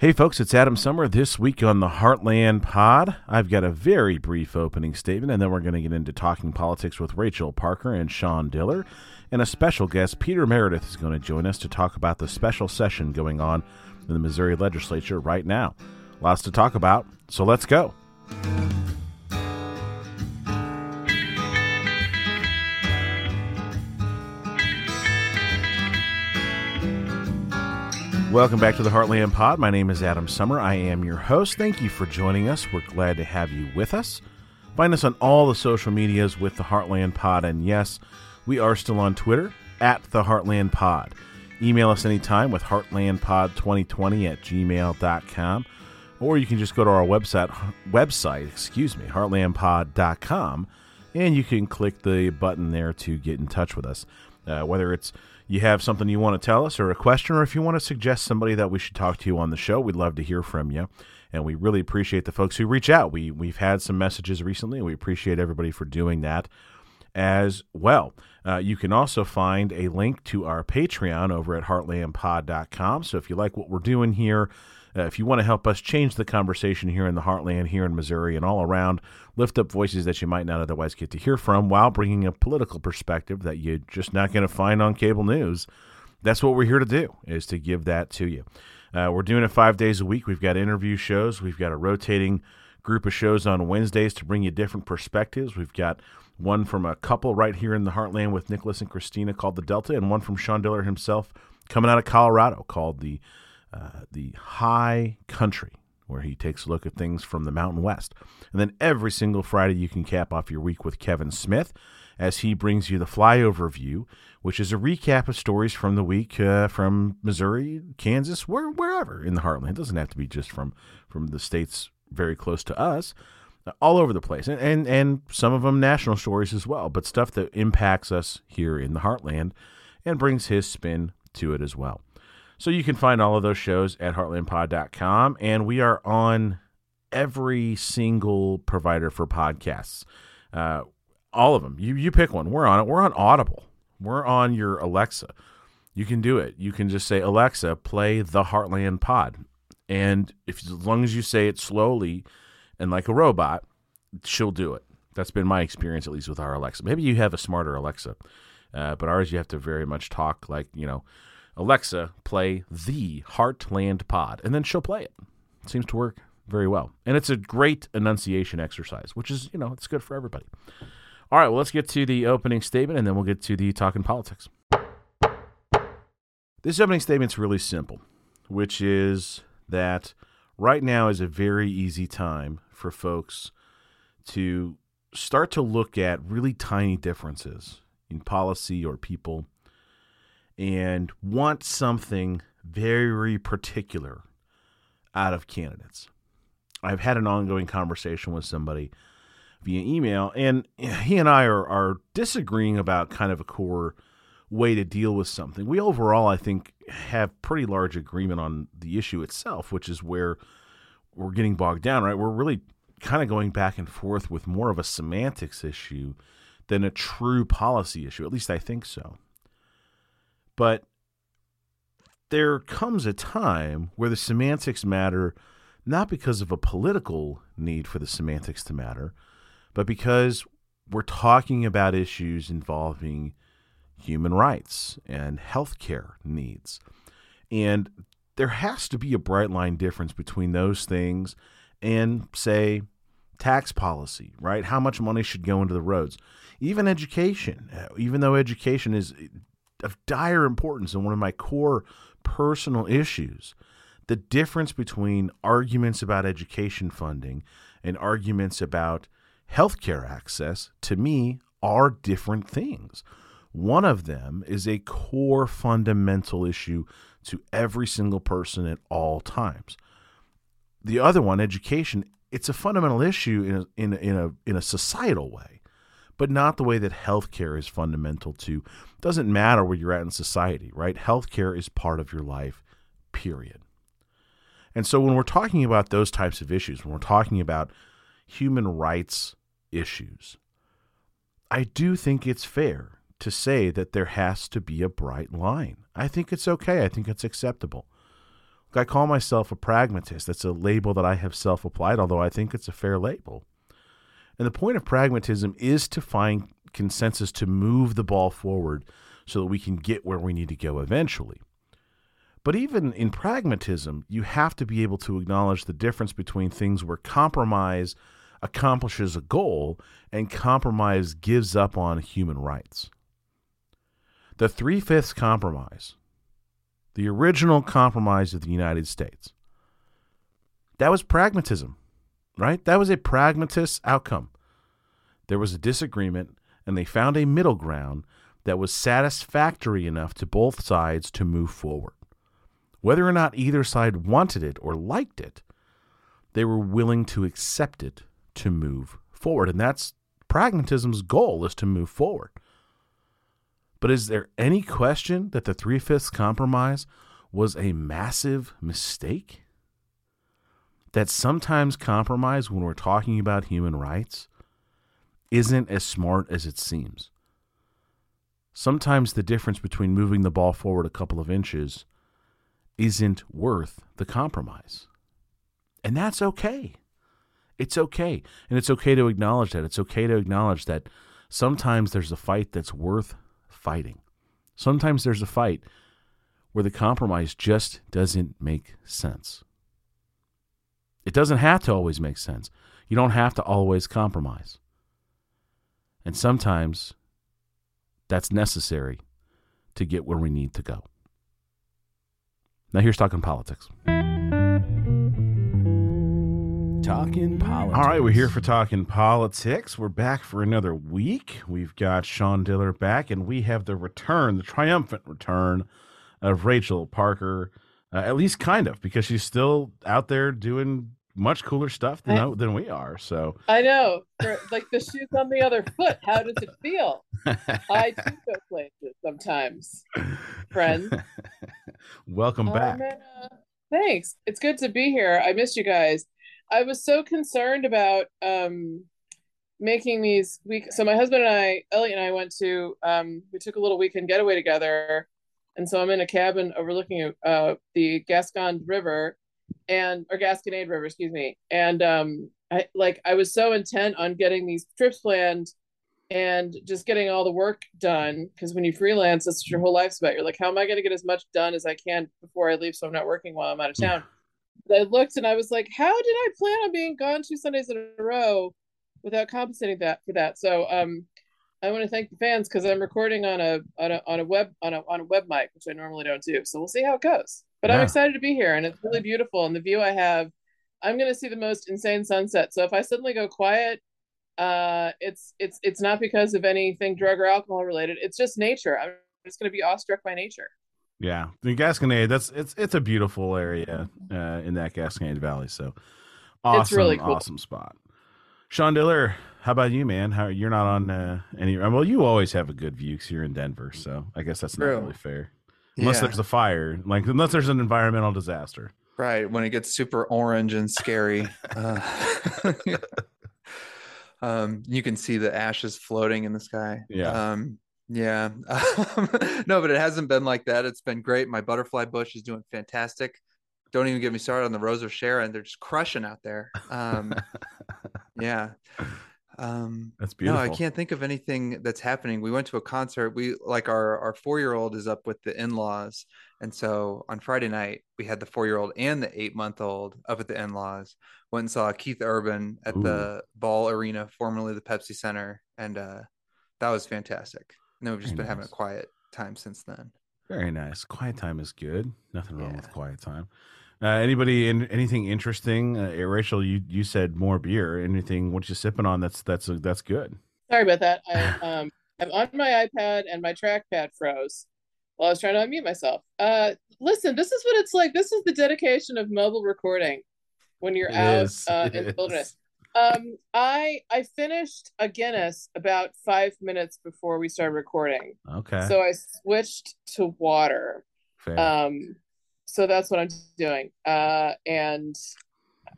Hey, folks, it's Adam Sommer. This week on the Heartland Pod, I've got a very brief opening statement, and then we're going to get into talking politics with Rachel Parker and Sean Diller. And a special guest, Peter Merideth, is going to join us to talk about the special session going on in the Missouri legislature right now. Lots to talk about, so let's go. Welcome back to the Heartland Pod. My name is Adam Sommer. I am your host. Thank you for joining us. We're glad to have you with us. Find us on all the social medias with the Heartland Pod. And yes, we are still on Twitter at the Heartland Pod. Email us anytime with heartlandpod2020 at gmail.com. Or you can just go to our website, website, excuse me, heartlandpod.com, and you can click the button there to get in touch with us. Uh, whether it's you have something you want to tell us or a question, or if you want to suggest somebody that we should talk to you on the show, we'd love to hear from you. And we really appreciate the folks who reach out. We we've had some messages recently, and we appreciate everybody for doing that as well. Uh, you can also find a link to our Patreon over at heartlandpod.com. So if you like what we're doing here, uh, if you want to help us change the conversation here in the heartland, here in Missouri, and all around, lift up voices that you might not otherwise get to hear from while bringing a political perspective that you're just not going to find on cable news. That's what we're here to do, is to give that to you. Uh, we're doing it five days a week. We've got interview shows. We've got a rotating group of shows on Wednesdays to bring you different perspectives. We've got one from a couple right here in the heartland with Nicholas and Christina called the Delta, and one from Sean Diller himself coming out of Colorado called the uh, the High Country, where he takes a look at things from the Mountain West. And then every single Friday, you can cap off your week with Kevin Smith as he brings you the flyover view, which is a recap of stories from the week uh, from Missouri, Kansas, where, wherever in the heartland. It doesn't have to be just from, from the states very close to us. Uh, all over the place, and, and and some of them national stories as well, but stuff that impacts us here in the heartland, and brings his spin to it as well. So you can find all of those shows at heartlandpod.com. And we are on every single provider for podcasts. Uh, all of them. You, you pick one. We're on it. We're on Audible. We're on your Alexa. You can do it. You can just say, Alexa, play the Heartland Pod. And if as long as you say it slowly and like a robot, she'll do it. That's been my experience, at least with our Alexa. Maybe you have a smarter Alexa, uh, but ours you have to very much talk like you know Alexa, play the Heartland Pod, and then she'll play it. it. Seems to work very well. And it's a great enunciation exercise, which is, you know, it's good for everybody. All right, well, let's get to the opening statement and then we'll get to the talking politics. This opening statement's really simple, which is that right now is a very easy time for folks to start to look at really tiny differences in policy or people and want something very particular out of candidates. I've had an ongoing conversation with somebody via email, and he and I are, are disagreeing about kind of a core way to deal with something. We overall, I think, have pretty large agreement on the issue itself, which is where we're getting bogged down, right? We're really kind of going back and forth with more of a semantics issue than a true policy issue. At least I think so. But there comes a time where the semantics matter not because of a political need for the semantics to matter, but because we're talking about issues involving human rights and healthcare needs. And there has to be a bright line difference between those things and, say, tax policy, right? How much money should go into the roads? Even education, uh, even though education is of dire importance and one of my core personal issues the difference between arguments about education funding and arguments about healthcare access to me are different things. One of them is a core fundamental issue to every single person at all times. The other one, education, it's a fundamental issue in a, in in a, in a societal way but not the way that healthcare is fundamental to. Doesn't matter where you're at in society, right? Healthcare is part of your life, period. And so when we're talking about those types of issues, when we're talking about human rights issues, I do think it's fair to say that there has to be a bright line. I think it's okay. I think it's acceptable. I call myself a pragmatist. That's a label that I have self applied, although I think it's a fair label. And the point of pragmatism is to find consensus to move the ball forward so that we can get where we need to go eventually. But even in pragmatism, you have to be able to acknowledge the difference between things where compromise accomplishes a goal and compromise gives up on human rights. The Three Fifths Compromise, the original compromise of the United States, that was pragmatism, right? That was a pragmatist outcome. There was a disagreement, and they found a middle ground that was satisfactory enough to both sides to move forward. Whether or not either side wanted it or liked it, they were willing to accept it to move forward. And that's pragmatism's goal is to move forward. But is there any question that the three fifths compromise was a massive mistake? That sometimes compromise, when we're talking about human rights, isn't as smart as it seems. Sometimes the difference between moving the ball forward a couple of inches isn't worth the compromise. And that's okay. It's okay. And it's okay to acknowledge that. It's okay to acknowledge that sometimes there's a fight that's worth fighting. Sometimes there's a fight where the compromise just doesn't make sense. It doesn't have to always make sense. You don't have to always compromise. And sometimes that's necessary to get where we need to go. Now, here's talking politics. Talking politics. All right, we're here for talking politics. We're back for another week. We've got Sean Diller back, and we have the return, the triumphant return of Rachel Parker. Uh, at least kind of, because she's still out there doing much cooler stuff than, I, than we are. So I know, For, like the shoes on the other foot. How does it feel? I do go places sometimes, friends. Welcome um, back. Uh, thanks. It's good to be here. I missed you guys. I was so concerned about um, making these week. So my husband and I, Elliot and I, went to. Um, we took a little weekend getaway together, and so I'm in a cabin overlooking uh, the Gascon River and or Gasconade River, excuse me. And um, I like I was so intent on getting these trips planned and just getting all the work done because when you freelance, that's what your whole life's about. You're like, how am I going to get as much done as I can before I leave, so I'm not working while I'm out of town. I looked and I was like, how did I plan on being gone two Sundays in a row without compensating that for that? So um, I want to thank the fans because I'm recording on a on a on a web on a on a web mic, which I normally don't do. So we'll see how it goes. But yeah. I'm excited to be here, and it's really beautiful. And the view I have, I'm going to see the most insane sunset. So if I suddenly go quiet, uh, it's it's it's not because of anything drug or alcohol related. It's just nature. I'm just going to be awestruck by nature. Yeah, the Gasconade. That's it's it's a beautiful area uh, in that Gasconade Valley. So awesome, it's really cool. awesome spot. Sean Diller, how about you, man? How you're not on uh, any? Well, you always have a good view because you're in Denver, so I guess that's not really fair unless yeah. there's a fire, like unless there's an environmental disaster. Right when it gets super orange and scary, uh, um, you can see the ashes floating in the sky. Yeah. Um, yeah. no, but it hasn't been like that. It's been great. My butterfly bush is doing fantastic. Don't even get me started on the Rose of Sharon. They're just crushing out there. Um, yeah. Um, that's beautiful. No, I can't think of anything that's happening. We went to a concert. We like our our four year old is up with the in laws, and so on Friday night we had the four year old and the eight month old up at the in laws. Went and saw Keith Urban at Ooh. the Ball Arena, formerly the Pepsi Center, and uh, that was fantastic. And then we've just Very been nice. having a quiet time since then. Very nice. Quiet time is good. Nothing wrong yeah. with quiet time. Uh, anybody in anything interesting? Uh, Rachel, you you said more beer. Anything? What you sipping on? That's that's uh, that's good. Sorry about that. I um I'm on my iPad and my trackpad froze while I was trying to unmute myself. Uh, listen, this is what it's like. This is the dedication of mobile recording when you're it out is, uh, in the wilderness. Um, I I finished a Guinness about five minutes before we started recording. Okay. So I switched to water. Fair. Um, so that's what I'm doing. Uh, and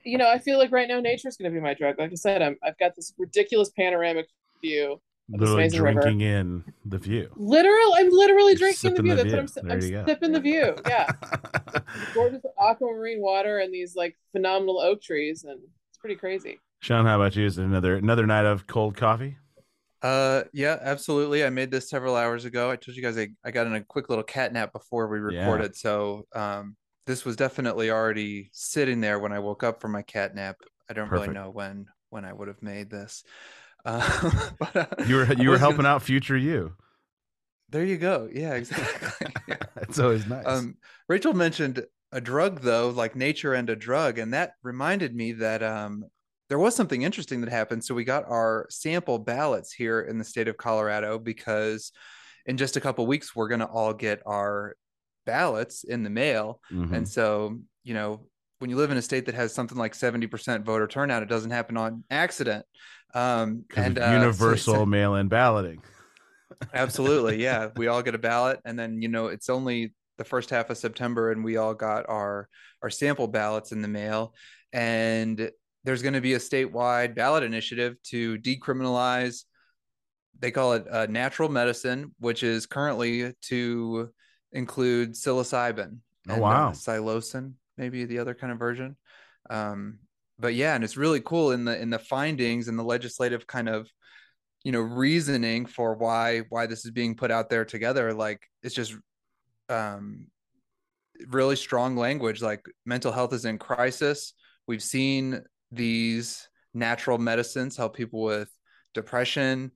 you know, I feel like right now nature is going to be my drug. Like I said, I'm I've got this ridiculous panoramic view literally drinking river. in the view. Literal, I'm literally You're drinking the view. the That's view. what I'm, There I'm go. sipping the view. Yeah, gorgeous aquamarine water and these like phenomenal oak trees, and it's pretty crazy. Sean, how about you? Is it another another night of cold coffee? Uh, yeah, absolutely. I made this several hours ago. I told you guys I, I got in a quick little cat nap before we Yeah. recorded, so um, this was definitely already sitting there when I woke up from my cat nap. I don't Perfect. really know when when I would have made this. Uh, but uh, You were you were was gonna- helping out future you. There you go. Yeah, exactly. Yeah. It's always nice. Um, Rachel mentioned a drug though, like nature and a drug, and that reminded me that um, there was something interesting that happened. So we got our sample ballots here in the state of Colorado because in just a couple weeks we're going to all get our ballots in the mail, Mhm. and so you know when you live in a state that has something like seventy percent voter turnout, it doesn't happen on accident. Um, and uh, so- universal so- mail-in balloting. Absolutely. Yeah. We all get a ballot and then, you know, it's only the first half of September and we all got our our sample ballots in the mail and there's going to be a statewide ballot initiative to decriminalize they call it uh, natural medicine, which is currently to include psilocybin Oh, wow. uh, psilocin, maybe the other kind of version. Um, but yeah, and it's really cool in the in the findings and the legislative kind of you know reasoning for why why this is being put out there together. Like it's just um, really strong language. Like mental health is in crisis. We've seen these natural medicines help people with depression,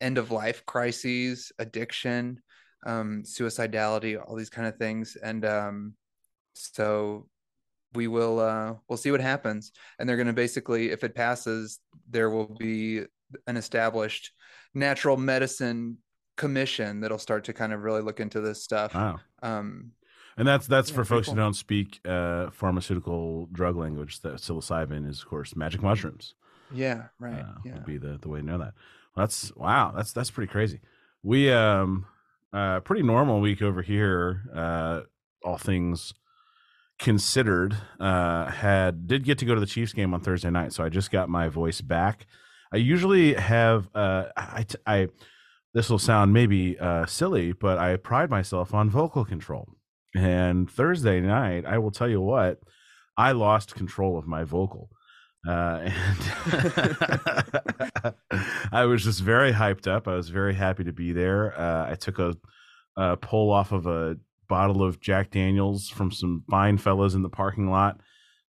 end of life crises, addiction, um, suicidality, all these kind of things. And um, so we will uh, we'll see what happens. And they're going to basically, if it passes, there will be an established natural medicine commission that'll start to kind of really look into this stuff. Wow. Um, And that's that's Yeah, for folks who don't speak uh, pharmaceutical drug language. That psilocybin is, of course, magic mushrooms. yeah, right. uh, yeah. would be the the way to know that. Well, that's wow. That's that's pretty crazy. We um uh pretty normal week over here. Uh, all things considered, uh, had did get to go to the Chiefs game on Thursday night, so I just got my voice back. I usually have uh I I this will sound maybe uh silly, but I pride myself on vocal control. And Thursday night, I will tell you what, I lost control of my vocal. Uh, and I was just very hyped up. I was very happy to be there. Uh, I took a, a pull off of a bottle of Jack Daniels from some fine fellows in the parking lot.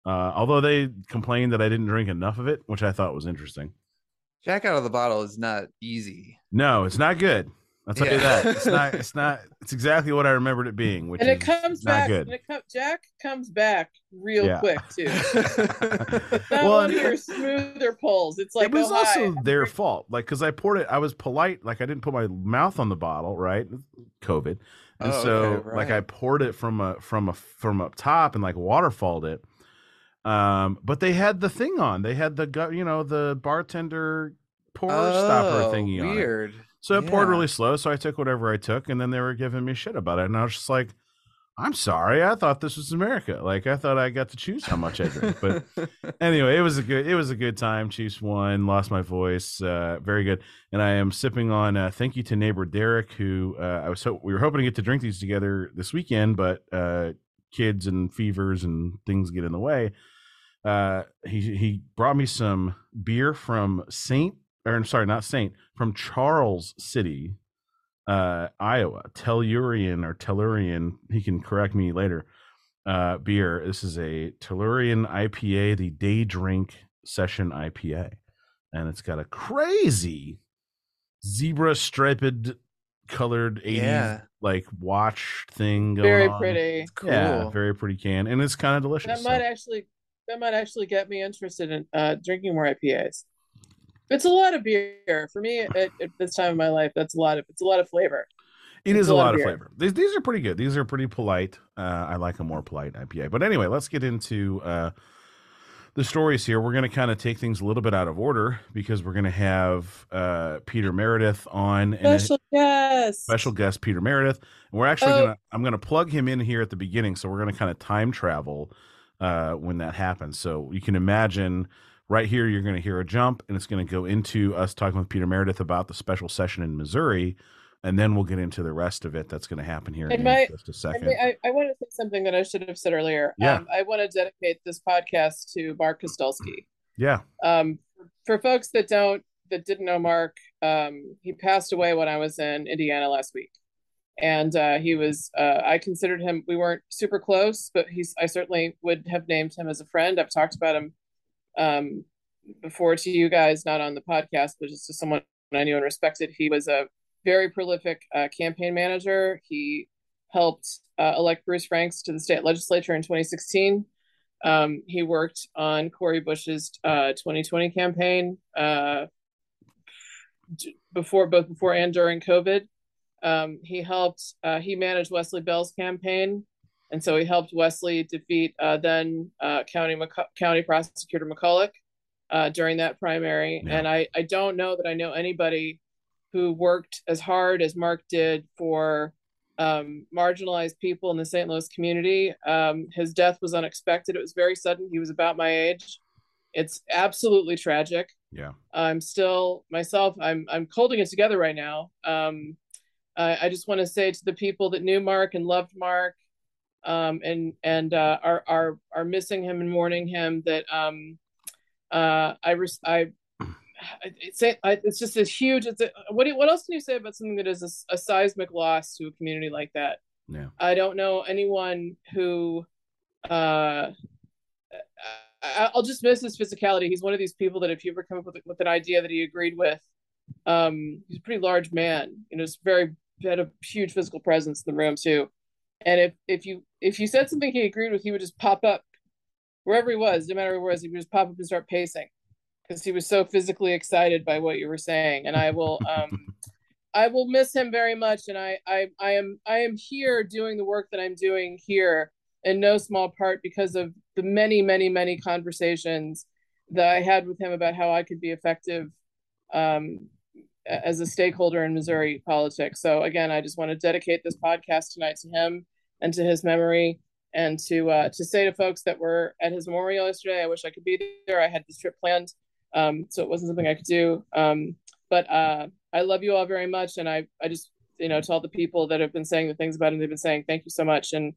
Uh, although they complained that I didn't drink enough of it, which I thought was interesting. Jack out of the bottle is not easy. No, it's not good. I'll tell you that. It's not. It's not. It's exactly what I remembered it being, which and it is comes not back. good. And it com- Jack comes back real Yeah. quick too. Not Well, one of your smoother pulls. It's like it was oh, hi. also their fault. Like, because I poured it, I was polite. Like, I didn't put my mouth on the bottle, right? COVID, and Oh, so okay, like I poured it from a from a from up top and like waterfalled it. Um, but they had the thing on. They had the gu- you know the bartender pour stopper Oh, thingy on. Weird. So it poured really slow. So I took whatever I took, and then they were giving me shit about it, and I was just like. I'm sorry. I thought this was America. Like I thought I got to choose how much I drink. But anyway, it was a good it was a good time. Chiefs won, lost my voice, uh, very good. And I am sipping on. Uh, thank you to neighbor Derek, who uh, I was so we were hoping to get to drink these together this weekend, but uh, kids and fevers and things get in the way. Uh, he he brought me some beer from Saint, or I'm sorry, not Saint, from Charles City, uh, Iowa, Tellurian or Tellurian. He can correct me later. Uh, beer. This is a Tellurian IPA, the Day Drink Session IPA, and it's got a crazy zebra striped colored 80s Yeah. like watch thing going very on. pretty. cool. Yeah, very pretty can, and it's kind of delicious. That might so- actually that might actually get me interested in uh, drinking more IPAs. It's a lot of beer for me at, at this time of my life. That's a lot of it's a lot of flavor. It It's is a lot lot of of flavor. These these are pretty good. These are pretty polite. Uh, I like a more polite IPA. But anyway, let's get into uh, the stories here. We're going to kind of take things a little bit out of order because we're going to have uh, Peter Merideth on Special guest. special guest Peter Merideth. And we're actually Oh. going to I'm going to plug him in here at the beginning. So we're going to kind of time travel uh, when that happens. So you can imagine Right here, you're going to hear a jump, and it's going to go into us talking with Peter Merideth about the special session in Missouri, and then we'll get into the rest of it that's going to happen here in my, just a second. I, I, I, want to say something that I should have said earlier. Yeah. Um, I want to dedicate this podcast to Mark Kostulski. Yeah. Um, for folks that don't that didn't know Mark, um, he passed away when I was in Indiana last week, and uh, he was. Uh, I considered him. We weren't super close, but he's. I certainly would have named him as a friend. I've talked about him um, before to you guys, not on the podcast, but just to someone I knew and respected. He was a very prolific uh, campaign manager. He helped uh, elect Bruce Franks to the state legislature in 2016. Um, he worked on Cori Bush's uh, 2020 campaign uh, before, both before and during COVID. Um, he helped. Uh, he managed Wesley Bell's campaign, and so he helped Wesley defeat uh, then County McC- County Prosecutor McCulloch during that primary. Yeah. And I I don't know that I know anybody who worked as hard as Mark did for um, marginalized people in the St. Louis community. Um, his death was unexpected. It was very sudden. He was about my age. It's absolutely tragic. Yeah. I'm still myself. I'm I'm holding it together right now. Um, I, I just want to say to the people that knew Mark and loved Mark, um, and and uh, are are are missing him and mourning him that um, uh, I res- I it's it's just a huge. It's a, what do what else can you say about something that is a, a, seismic loss to a community like that? Yeah, I don't know anyone who. Uh, I'll just miss his physicality. He's one of these people that if you ever come up with, with an idea that he agreed with, um, he's a pretty large man. You know, just very had a huge physical presence in the room too. And if if you if you said something he agreed with, he would just pop up wherever he was, no matter where he was. He would just pop up and start pacing because he was so physically excited by what you were saying. And I will um I will miss him very much. And I I I am I am here doing the work that I'm doing here in no small part because of the many, many, many conversations that I had with him about how I could be effective um, as a stakeholder in Missouri politics. So again, I just want to dedicate this podcast tonight to him and to his memory, and to uh, to say to folks that were at his memorial yesterday, I wish I could be there. I had this trip planned, um, so it wasn't something I could do. Um, but uh, I love you all very much, and I I just you know to all the people that have been saying the things about him, they've been saying thank you so much, and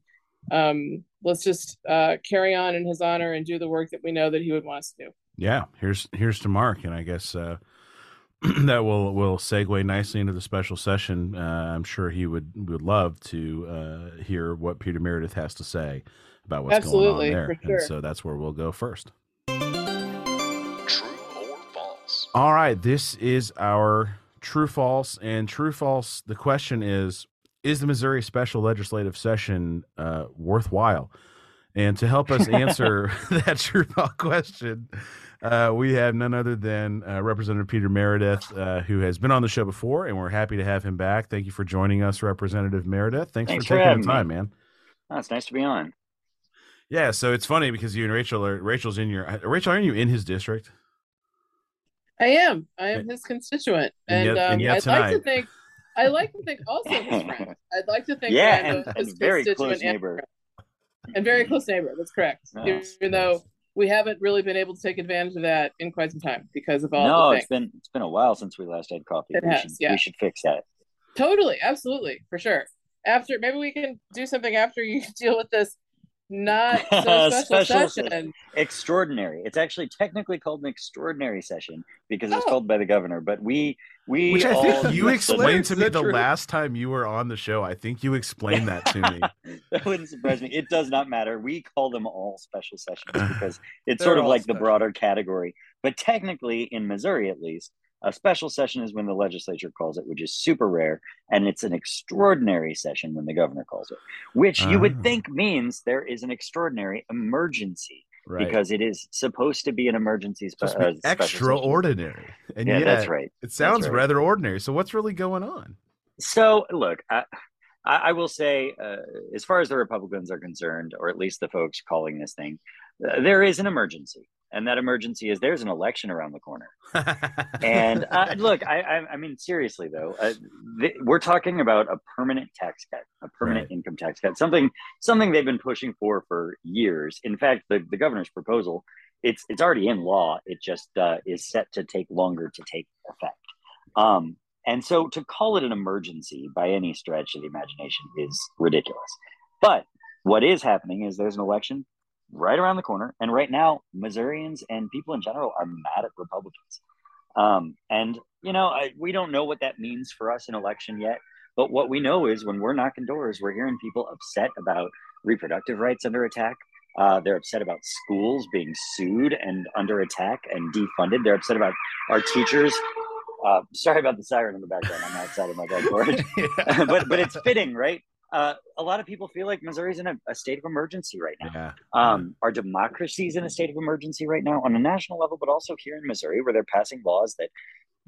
um, let's just uh, carry on in his honor and do the work that we know that he would want us to do. Yeah, here's here's to Mark, and I guess uh, that will will segue nicely into the special session. Uh, I'm sure he would would love to uh, hear what Peter Merideth has to say about what's Absolutely, going on there, sure. and so that's where we'll go first. True or false? All right, this is our true false, and true false. The question is: Is the Missouri special legislative session uh, worthwhile? And to help us answer that true false question, uh, we have none other than uh, Representative Peter Merideth, uh, who has been on the show before, and we're happy to have him back. Thank you for joining us, Representative Merideth. Thanks, Thanks for for taking the time, me. man. Oh, it's nice to be on. Yeah, so it's funny because you and Rachel are Rachel's in your Rachel, aren't you in his district? I am. I am his constituent, And and, yet- um, and yet I'd like to tonight- think. I like to think also his friend. I'd like to think. yeah, and, both and very constituent close neighbor. friend. and very close neighbor. That's correct. Nice, Even nice. though we haven't really been able to take advantage of that in quite some time because of all No, the it's been it's been a while since we last had coffee. It we has, should yeah. we should fix that. Totally, absolutely, for sure. After maybe we can do something after you deal with this not so special, Special session. Extraordinary. It's actually technically called an extraordinary session because it was Oh. called by the governor. But we we Which I think you explained to me the the truth. last time you were on the show. I think you explained that to me. that wouldn't surprise me. It does not matter. We call them all special sessions because it's They're sort of all like the broader category. But technically, in Missouri at least, a special session is when the legislature calls it, which is super rare, and it's an extraordinary session when the governor calls it, which you Ah. would think means there is an extraordinary emergency Right. because it is supposed to be an emergency. Spe- uh, special session. extraordinary. And Yeah, yet, that's right. It sounds right. rather ordinary. So what's really going on? So, look, I, I I will say, uh, as far as the Republicans are concerned, or at least the folks calling this thing, uh, there is an emergency. And that emergency is there's an election around the corner. And uh, look, I, I, I mean, seriously though, uh, th- we're talking about a permanent tax cut, a permanent Right. income tax cut, something something they've been pushing for for years. In fact, the, the governor's proposal it's it's already in law. It just uh, is set to take longer to take effect. Um, and so to call it an emergency by any stretch of the imagination is ridiculous. But what is happening is there's an election right around the corner, and right now Missourians and people in general are mad at Republicans. Um, and you know, I, we don't know what that means for us in election yet. But what we know is when we're knocking doors, we're hearing people upset about reproductive rights under attack. Uh, they're upset about schools being sued and under attack and defunded. They're upset about our teachers. Uh, sorry about the siren in the background. I'm outside of my back porch, but but it's fitting, right? Uh, a lot of people feel like Missouri's in a, a state of emergency right now. Yeah. Um, our democracy is in a state of emergency right now on a national level, but also here in Missouri, where they're passing laws that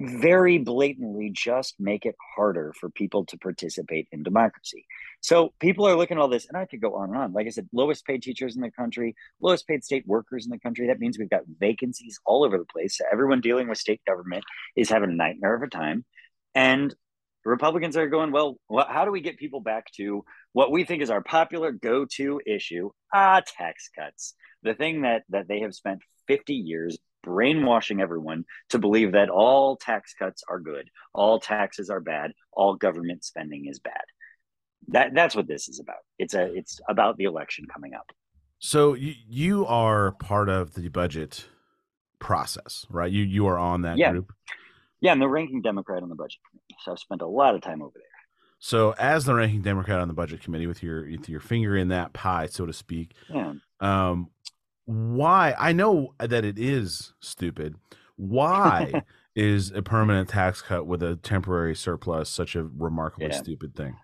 very blatantly just make it harder for people to participate in democracy. So people are looking at all this, and I could go on and on. Like I said, lowest paid teachers in the country, lowest paid state workers in the country. That means we've got vacancies all over the place. So everyone dealing with state government is having a nightmare of a time. And Republicans are going, well, how do we get people back to what we think is our popular go-to issue? Ah, tax cuts. The thing that that they have spent 50 years brainwashing everyone to believe that all tax cuts are good, all taxes are bad, all government spending is bad. That that's what this is about. It's a it's about the election coming up. So you you are part of the budget process, right? You you are on that Yeah. group. Yeah, I'm the ranking Democrat on the budget committee, so I've spent a lot of time over there. So as the ranking Democrat on the budget committee, with your with your finger in that pie, so to speak, Yeah. um, why? I know that it is stupid. Why is a permanent tax cut with a temporary surplus such a remarkably Yeah. stupid thing?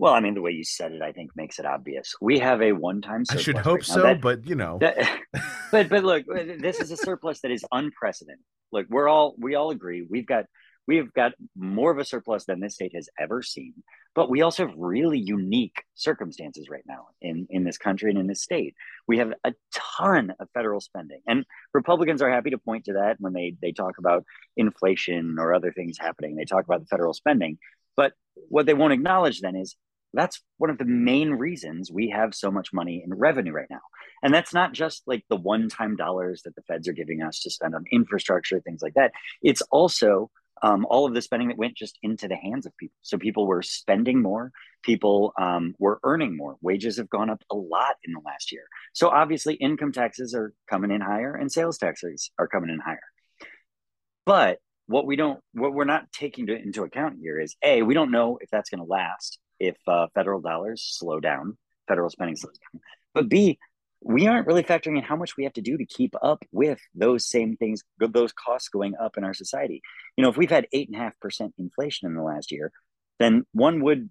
Well, I mean, the way you said it, I think makes it obvious. We have a one-time. I should hope right so, That- but you know, that- but but look, uh, this is a surplus that is unprecedented. Look, we're all we all agree we've got we've got more of a surplus than this state has ever seen. But we also have really unique circumstances right now in in this country and in this state. We have a ton of federal spending, and Republicans are happy to point to that when they they talk about inflation or other things happening. They talk about the federal spending, but what they won't acknowledge then is that's one of the main reasons we have so much money in revenue right now. And that's not just like the one time dollars that the feds are giving us to spend on infrastructure, things like that. It's also um, all of the spending that went just into the hands of people. So people were spending more, people um, were earning more. Wages have gone up a lot in the last year. So obviously, income taxes are coming in higher and sales taxes are coming in higher. But what we don't, what we're not taking to, into account here is A, we don't know if that's going to last if uh, federal dollars slow down, federal spending slows down. But B, we aren't really factoring in how much we have to do to keep up with those same things, those costs going up in our society. You know, if we've had eight and a half percent inflation in the last year, then one would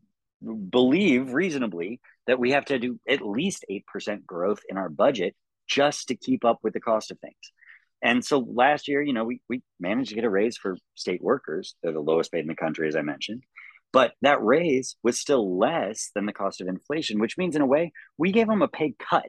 believe reasonably that we have to do at least eight percent growth in our budget just to keep up with the cost of things. And so last year, you know, we we managed to get a raise for state workers. They're the lowest paid in the country, as I mentioned. But that raise was still less than the cost of inflation, which means, in a way, we gave them a pay cut.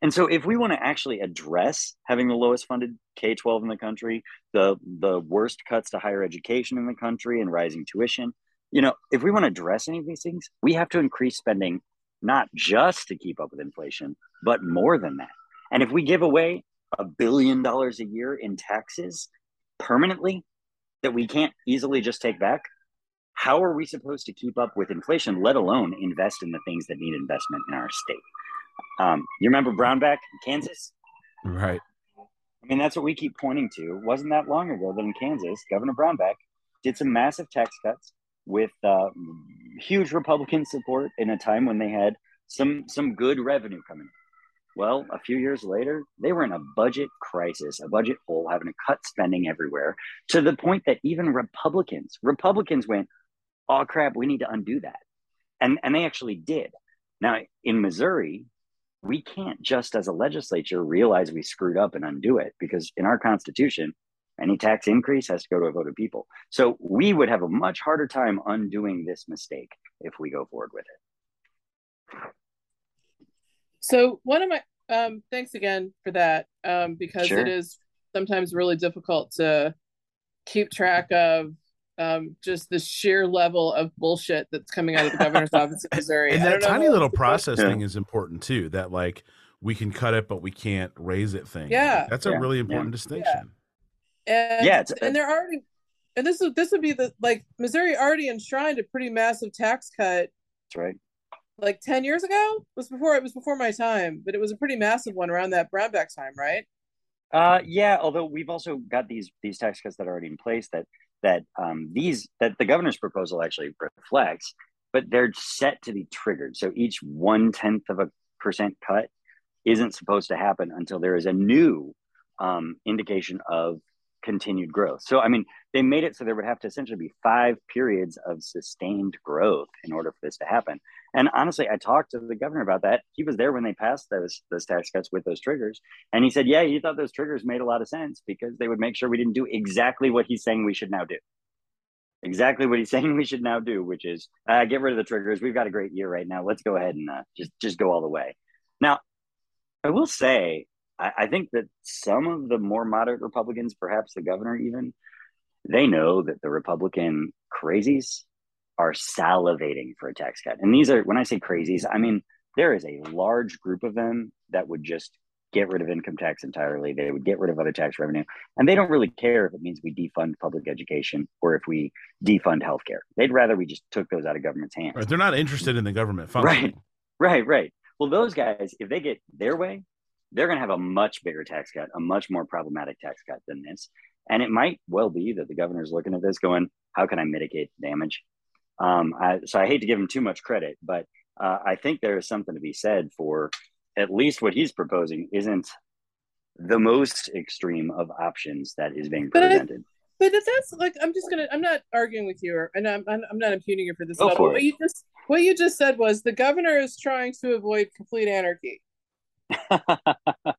And so, if we want to actually address having the lowest funded K 12 in the country, the, the worst cuts to higher education in the country, and rising tuition, you know, if we want to address any of these things, we have to increase spending not just to keep up with inflation, but more than that. And if we give away a billion dollars a year in taxes permanently that we can't easily just take back, how are we supposed to keep up with inflation, let alone invest in the things that need investment in our state? Um, you remember Brownback in Kansas? right? I mean, that's what we keep pointing to. It wasn't that long ago that in Kansas, Governor Brownback did some massive tax cuts with uh, huge Republican support in a time when they had some some good revenue coming in. Well, a few years later, they were in a budget crisis, a budget hole, having to cut spending everywhere to the point that even Republicans, Republicans went, "Oh crap, we need to undo that," and and they actually did. Now in Missouri, we can't just as a legislature realize we screwed up and undo it because in our constitution any tax increase has to go to a vote of people so we would have a much harder time undoing this mistake if we go forward with it So one of my um thanks again for that um because Sure. it is sometimes really difficult to keep track of um just the sheer level of bullshit that's coming out of the governor's office in Missouri. And that tiny little else to put- process Yeah. thing is important too. That like we can cut it, but we can't raise it thing. Yeah. That's a Yeah. really important distinction. and Yeah, it's- and they're already and this would this would be the like Missouri already enshrined a pretty massive tax cut That's right. like 10 years ago it was before it was before my time but it was a pretty massive one around that brownback time right Uh, yeah. Although we've also got these these tax cuts that are already in place that that um, these that the governor's proposal actually reflects, but they're set to be triggered. So each one tenth of a percent cut isn't supposed to happen until there is a new um, indication of continued growth. So I mean, they made it so there would have to essentially be five periods of sustained growth in order for this to happen. And honestly, I talked to the governor about that. He was there when they passed those those tax cuts with those triggers, and he said, "Yeah, he thought those triggers made a lot of sense because they would make sure we didn't do exactly what he's saying we should now do." Exactly what he's saying we should now do, which is uh, get rid of the triggers. We've got a great year right now. Let's go ahead and uh, just just go all the way. Now, I will say, I, I think that some of the more moderate Republicans, perhaps the governor even, they know that the Republican crazies are salivating for a tax cut. And these are, when I say crazies, I mean, there is a large group of them that would just get rid of income tax entirely. They would get rid of other tax revenue. And they don't really care if it means we defund public education or if we defund healthcare. They'd rather we just took those out of government's hands. Right. They're not interested in the government. Right, right. Right. Well, those guys, if they get their way, they're going to have a much bigger tax cut, a much more problematic tax cut than this. And it might well be that the governor's looking at this going, how can I mitigate the damage? Um, I, so I hate to give him too much credit, but uh, I think there is something to be said for at least what he's proposing isn't the most extreme of options that is being But I- presented. but if that's like i'm just gonna i'm not arguing with you or and i'm i'm, I'm not impugning you for this Go at for but what you just what you just said was the governor is trying to avoid complete anarchy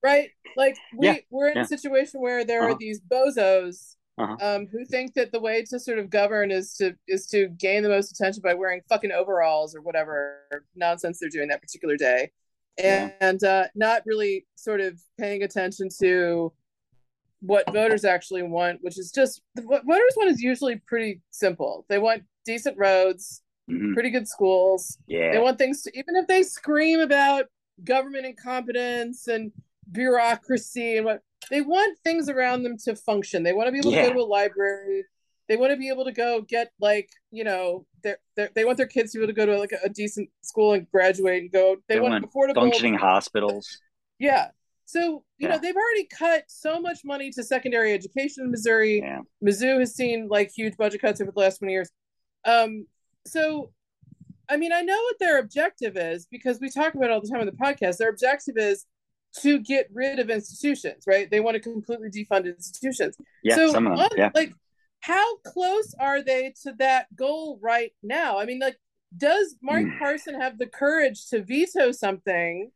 right like we Yeah, we're in yeah. a situation where there are Uh-huh. these bozos Uh-huh. um who think that the way to sort of govern is to is to gain the most attention by wearing fucking overalls or whatever nonsense they're doing that particular day Yeah. and uh not really sort of paying attention to what voters actually want which is just what voters want is usually pretty simple they want decent roads Mhm. pretty good schools they want things to, even if they scream about government incompetence and bureaucracy and what they want things around them to function. They want to be able to go to a library. They want to be able to go get like you know their they want their kids to be able to go to like a, a decent school and graduate and go. They, They want, want affordable Functioning hospitals. Yeah. So you Yeah. know they've already cut so much money to secondary education in Missouri. Yeah. Mizzou has seen like huge budget cuts over the last 20 years. Um, so, I mean, I know what their objective is because we talk about it all the time on the podcast. Their objective is to get rid of institutions, right? They want to completely defund institutions. Yeah. so, some of them. Yeah. like, how close are they to that goal right now? I mean, like, does Mark Hmm. Parson have the courage to veto something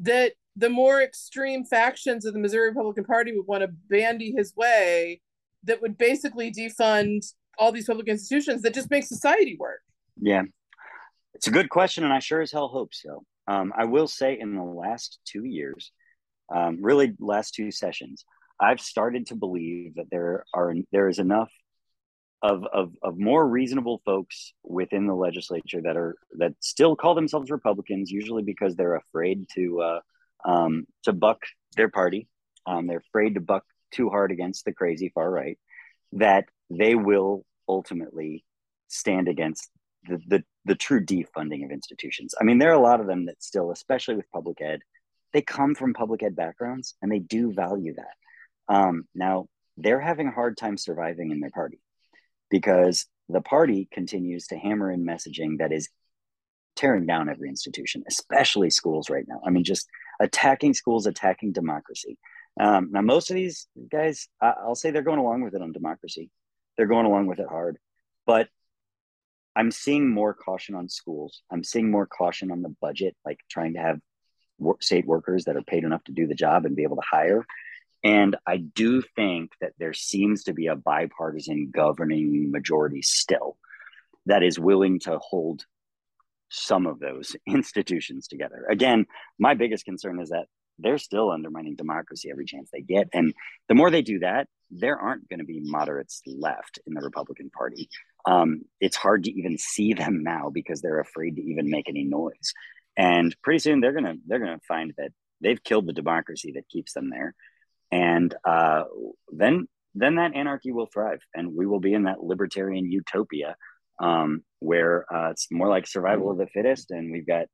that the more extreme factions of the Missouri Republican Party would want to bandy his way that would basically defund all these public institutions that just make society work. Yeah, it's a good question, and I sure as hell hope so. Um, I will say, in the last two years, um, really last two sessions, I've started to believe that there are there is enough of, of of more reasonable folks within the legislature that are that still call themselves Republicans, usually because they're afraid to uh, um, to buck their party. Um, they're afraid to buck too hard against the crazy far right. That they will ultimately stand against the, the the true defunding of institutions. I mean, there are a lot of them that still, especially with public ed, they come from public ed backgrounds and they do value that. Um, now they're having a hard time surviving in their party because the party continues to hammer in messaging that is tearing down every institution, especially schools right now. I mean, just attacking schools, attacking democracy. Um, now, most of these guys, I- I'll say they're going along with it on democracy. They're going along with it hard, but I'm seeing more caution on schools. I'm seeing more caution on the budget, like trying to have work, state workers that are paid enough to do the job and be able to hire. And I do think that there seems to be a bipartisan governing majority still that is willing to hold some of those institutions together. Again, my biggest concern is that they're still undermining democracy every chance they get. And the more they do that, there aren't going to be moderates left in the Republican Party. Um, it's hard to even see them now because they're afraid to even make any noise. And pretty soon they're gonna they're gonna find that they've killed the democracy that keeps them there, and uh, then then that anarchy will thrive, and we will be in that libertarian utopia um, where uh, it's more like survival of the fittest, and we've got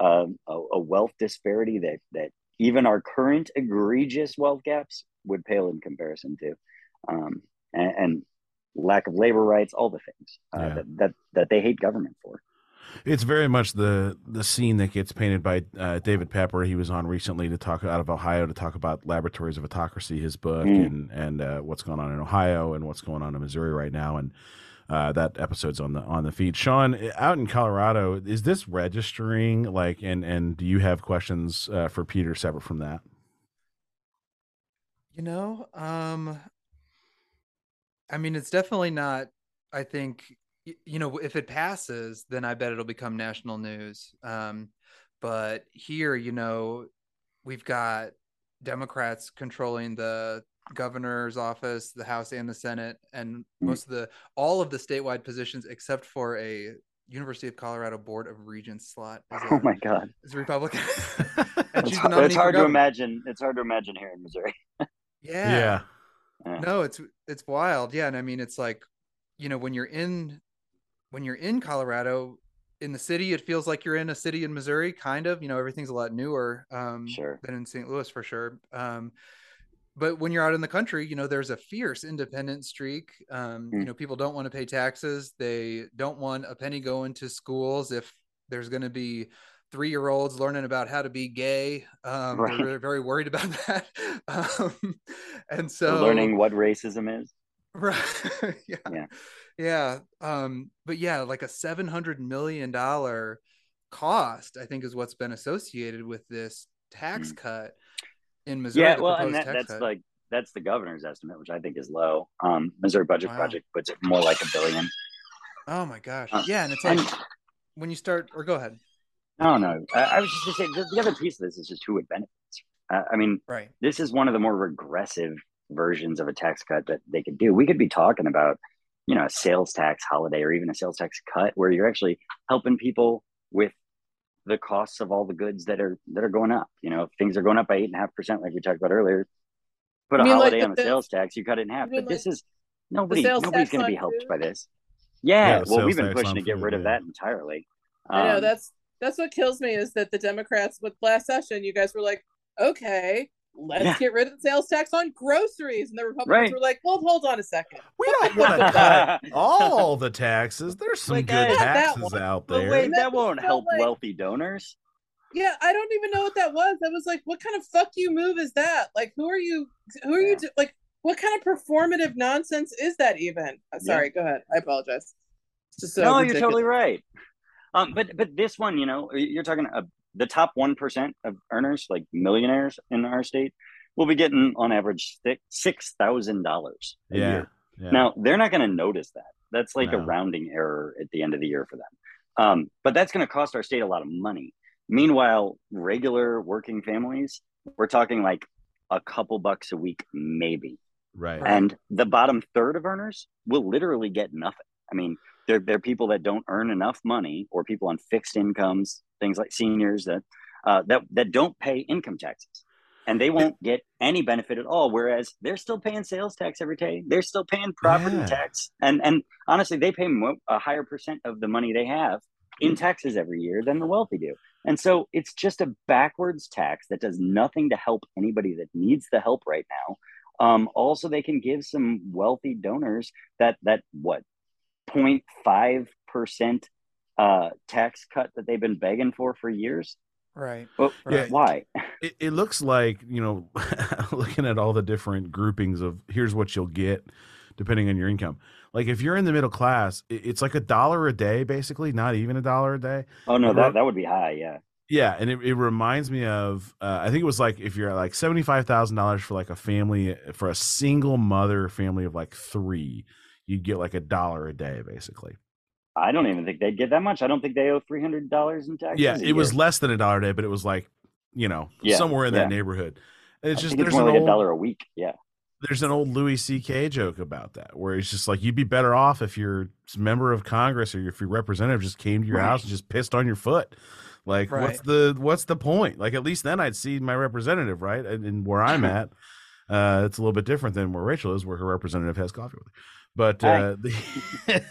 uh, a, a wealth disparity that that even our current egregious wealth gaps would pale in comparison to, um, and, and, lack of labor rights, all the things uh, yeah. that, that that they hate government for. It's very much the the scene that gets painted by uh, David Pepper. He was on recently to talk out of Ohio to talk about Laboratories of Autocracy, his book, mm. and and uh, what's going on in Ohio and what's going on in Missouri right now, and uh, that episode's on the on the feed. Sean, out in Colorado, is this registering? Like, and and do you have questions uh, for Peter separate from that? You know, um, I mean, it's definitely not. I think you know if it passes, then I bet it'll become national news. Um, but here, you know, we've got Democrats controlling the governor's office, the House and the Senate, and mm-hmm. most of the all of the statewide positions except for a University of Colorado Board of Regents slot. A, oh my God, is a Republican. it's, hard, it's hard to imagine. It's hard to imagine here in Missouri. yeah. yeah. No, it's it's wild. Yeah, and I mean, it's like, you know, when you're in when you're in Colorado, in the city, it feels like you're in a city in Missouri, kind of. You know, everything's a lot newer um, sure. than in St. Louis for sure. Um, but when you're out in the country, you know, there's a fierce independent streak. Um, mm. You know, people don't want to pay taxes. They don't want a penny going to schools if there's going to be three year olds learning about how to be gay. Um, right. They're very worried about that. Um, and so they're learning what racism is. Right. yeah. Yeah. Yeah. Um, but yeah, like a $700 million cost, I think, is what's been associated with this tax mm. cut in Missouri. Yeah, well, and that, that's cut. like that's the governor's estimate, which I think is low. Um, Missouri Budget wow. Project puts it more like a billion. Oh my gosh! Uh, yeah, and it's like and, when you start, or go ahead. No, no. I, I was just going to say the, the, other piece of this is just who it benefits. Uh, I mean, right. This is one of the more regressive versions of a tax cut that they could do. We could be talking about, you know, a sales tax holiday or even a sales tax cut where you're actually helping people with the costs of all the goods that are that are going up. You know, if things are going up by eight and a half percent, like we talked about earlier, put a holiday like on the, the sales tax, you cut it in half. But like this is nobody nobody's going to be helped food? by this. Yeah, yeah well, we've been pushing to get food, rid yeah. of that entirely. Um, I know um, that's that's what kills me is that the Democrats with last session, you guys were like, okay, let's yeah. get rid of the sales tax on groceries. And the Republicans right. were like, well, hold on a second. We don't want to cut all the taxes. There's some like, good taxes out there. wait, that won't help like, wealthy donors. Yeah, I don't even know what that was. I was like, what kind of fuck you move is that? Like, who are you? Who are yeah. you? Do- like, what kind of performative nonsense is that even? Uh, sorry, yeah. go ahead. I apologize. just so no, ridiculous. you're totally right. Um, but but this one, you know, you're talking a the top 1% of earners, like millionaires in our state, will be getting on average $6,000 a yeah, year. Yeah. Now, they're not going to notice that. That's like no. a rounding error at the end of the year for them. Um, but that's going to cost our state a lot of money. Meanwhile, regular working families, we're talking like a couple bucks a week, maybe. Right. And the bottom third of earners will literally get nothing. I mean, they're, they're people that don't earn enough money or people on fixed incomes things like seniors that uh, that that don't pay income taxes. And they won't get any benefit at all whereas they're still paying sales tax every day. They're still paying property yeah. tax. And and honestly they pay mo- a higher percent of the money they have in taxes every year than the wealthy do. And so it's just a backwards tax that does nothing to help anybody that needs the help right now. Um, also they can give some wealthy donors that that what 0.5 percent uh, tax cut that they've been begging for for years. Right. Well, yeah. Why? It, it looks like you know, looking at all the different groupings of here's what you'll get depending on your income. Like if you're in the middle class, it's like a dollar a day, basically, not even a dollar a day. Oh no, that that would be high, yeah. Yeah, and it, it reminds me of uh, I think it was like if you're like seventy five thousand dollars for like a family for a single mother family of like three, you'd get like a dollar a day, basically. I don't even think they'd get that much. I don't think they owe three hundred dollars in taxes. Yeah, it was less than a dollar a day, but it was like you know yeah, somewhere in yeah. that neighborhood. And it's I just there's it's more like old, a dollar a week. Yeah, there's an old Louis C.K. joke about that, where it's just like you'd be better off if your member of Congress or if your representative just came to your right. house and just pissed on your foot. Like, Right. what's the what's the point? Like, at least then I'd see my representative, right? And, and where I'm at, uh, it's a little bit different than where Rachel is, where her representative has coffee with her. But uh, the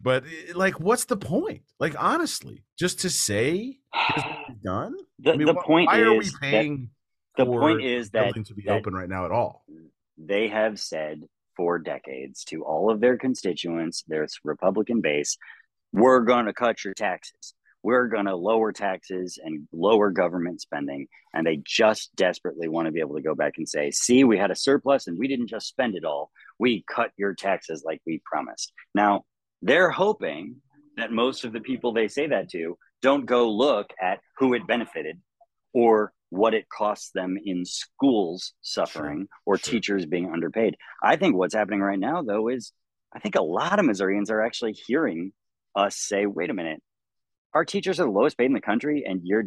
but eh, like, what's the point? Like, honestly, just to say done. The, I mean, the wh- point why is are we that- paying? the point is that, to be that open right now at all. they have said for decades to all of their constituents, their Republican base, we're going to cut your taxes. We're going to lower taxes and lower government spending. And they just desperately want to be able to go back and say, see, we had a surplus and we didn't just spend it all. We cut your taxes like we promised. Now, they're hoping that most of the people they say that to don't go look at who it benefited or what it costs them in schools suffering or sure. teachers being underpaid. I think what's happening right now, though, is I think a lot of Missourians are actually hearing us say, wait a minute, our teachers are the lowest paid in the country, and you're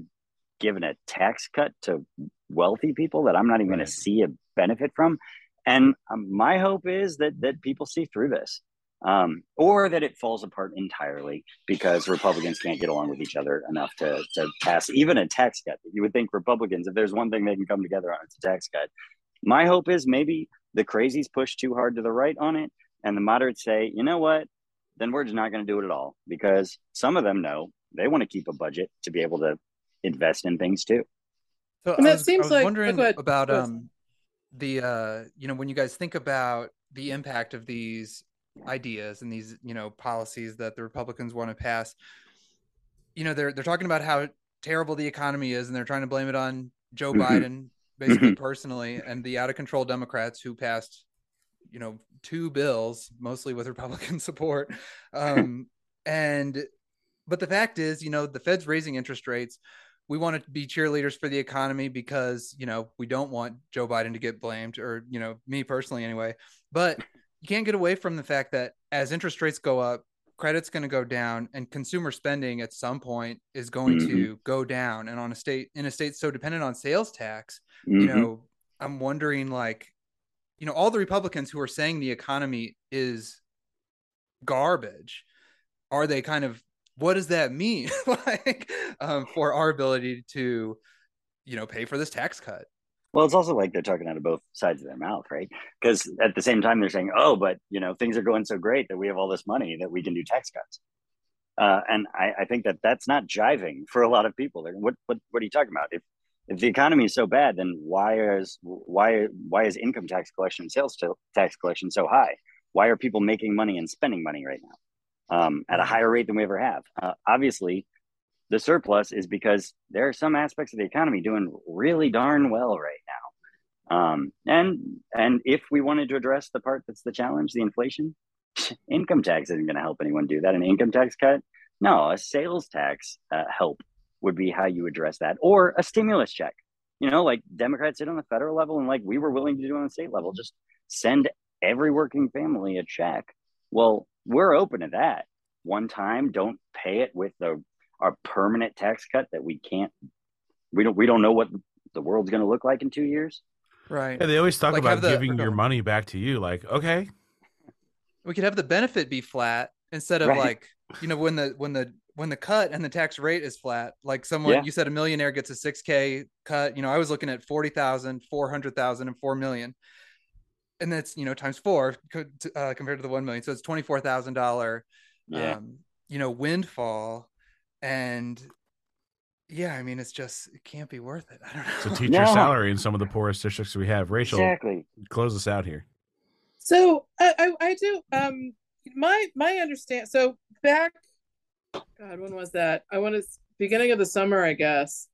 giving a tax cut to wealthy people that I'm not even going to see a benefit from. And um, my hope is that that people see through this, um, or that it falls apart entirely because Republicans can't get along with each other enough to to pass even a tax cut. You would think Republicans, if there's one thing they can come together on, it's a tax cut. My hope is maybe the crazies push too hard to the right on it, and the moderates say, you know what, then we're just not going to do it at all because some of them know they want to keep a budget to be able to invest in things too. So And I that was, seems I was like- wondering go about Go um the uh you know when you guys think about the impact of these ideas and these you know policies that the Republicans want to pass. You know they're they're talking about how terrible the economy is and they're trying to blame it on Joe Mhm. Biden basically personally and the out of control Democrats who passed you know two bills mostly with Republican support. Um and but the fact is, you know, the Fed's raising interest rates. We want to be cheerleaders for the economy because you know we don't want Joe Biden to get blamed or you know me personally anyway. But you can't get away from the fact that as interest rates go up credit's going to go down and consumer spending at some point is going to go down. And on a state in a state so dependent on sales tax you Mhm. know i'm wondering like you know all the republicans who are saying the economy is garbage are they kind of what does that mean like um, for our ability to you know pay for this tax cut Well, it's also like they're talking out of both sides of their mouth, right? Because at the same time, they're saying, "Oh, but you know, things are going so great that we have all this money that we can do tax cuts." Uh, and I, I think that that's not jiving for a lot of people. What what what are you talking about? If if the economy is so bad, then why is why why is income tax collection, sales tax collection so high? Why are people making money and spending money right now um, at a higher rate than we ever have? Uh, obviously, the surplus is because there are some aspects of the economy doing really darn well right now. Um, and and if we wanted to address the part that's the challenge, the inflation, income tax isn't going to help anyone do that. An income tax cut, no, a sales tax uh, help would be how you address that, or a stimulus check. You know, like Democrats did on the federal level, and like we were willing to do on the state level, just send every working family a check. Well, we're open to that. One time, don't pay it with the our permanent tax cut that we can't. We don't. We don't know what the world's going to look like in two years. right Yeah, they always talk Like, about the- giving your money back to you. Like, okay, we could have the benefit be flat instead of Right. like you know when the when the when the cut and the tax rate is flat like someone Yeah. you said a millionaire gets a 6k cut you know i was looking at 40,000 400,000 and 4 million and that's you know times 4 co- t- uh, compared to the 1 million so it's $24,000 Yeah. um you know windfall and yeah i mean it's just it can't be worth it i don't know it's a teacher No. salary in some of the poorest districts we have. Rachel, Exactly. close us out here. So I, I, I do um my my understand so back God when was that I want to beginning of the summer I guess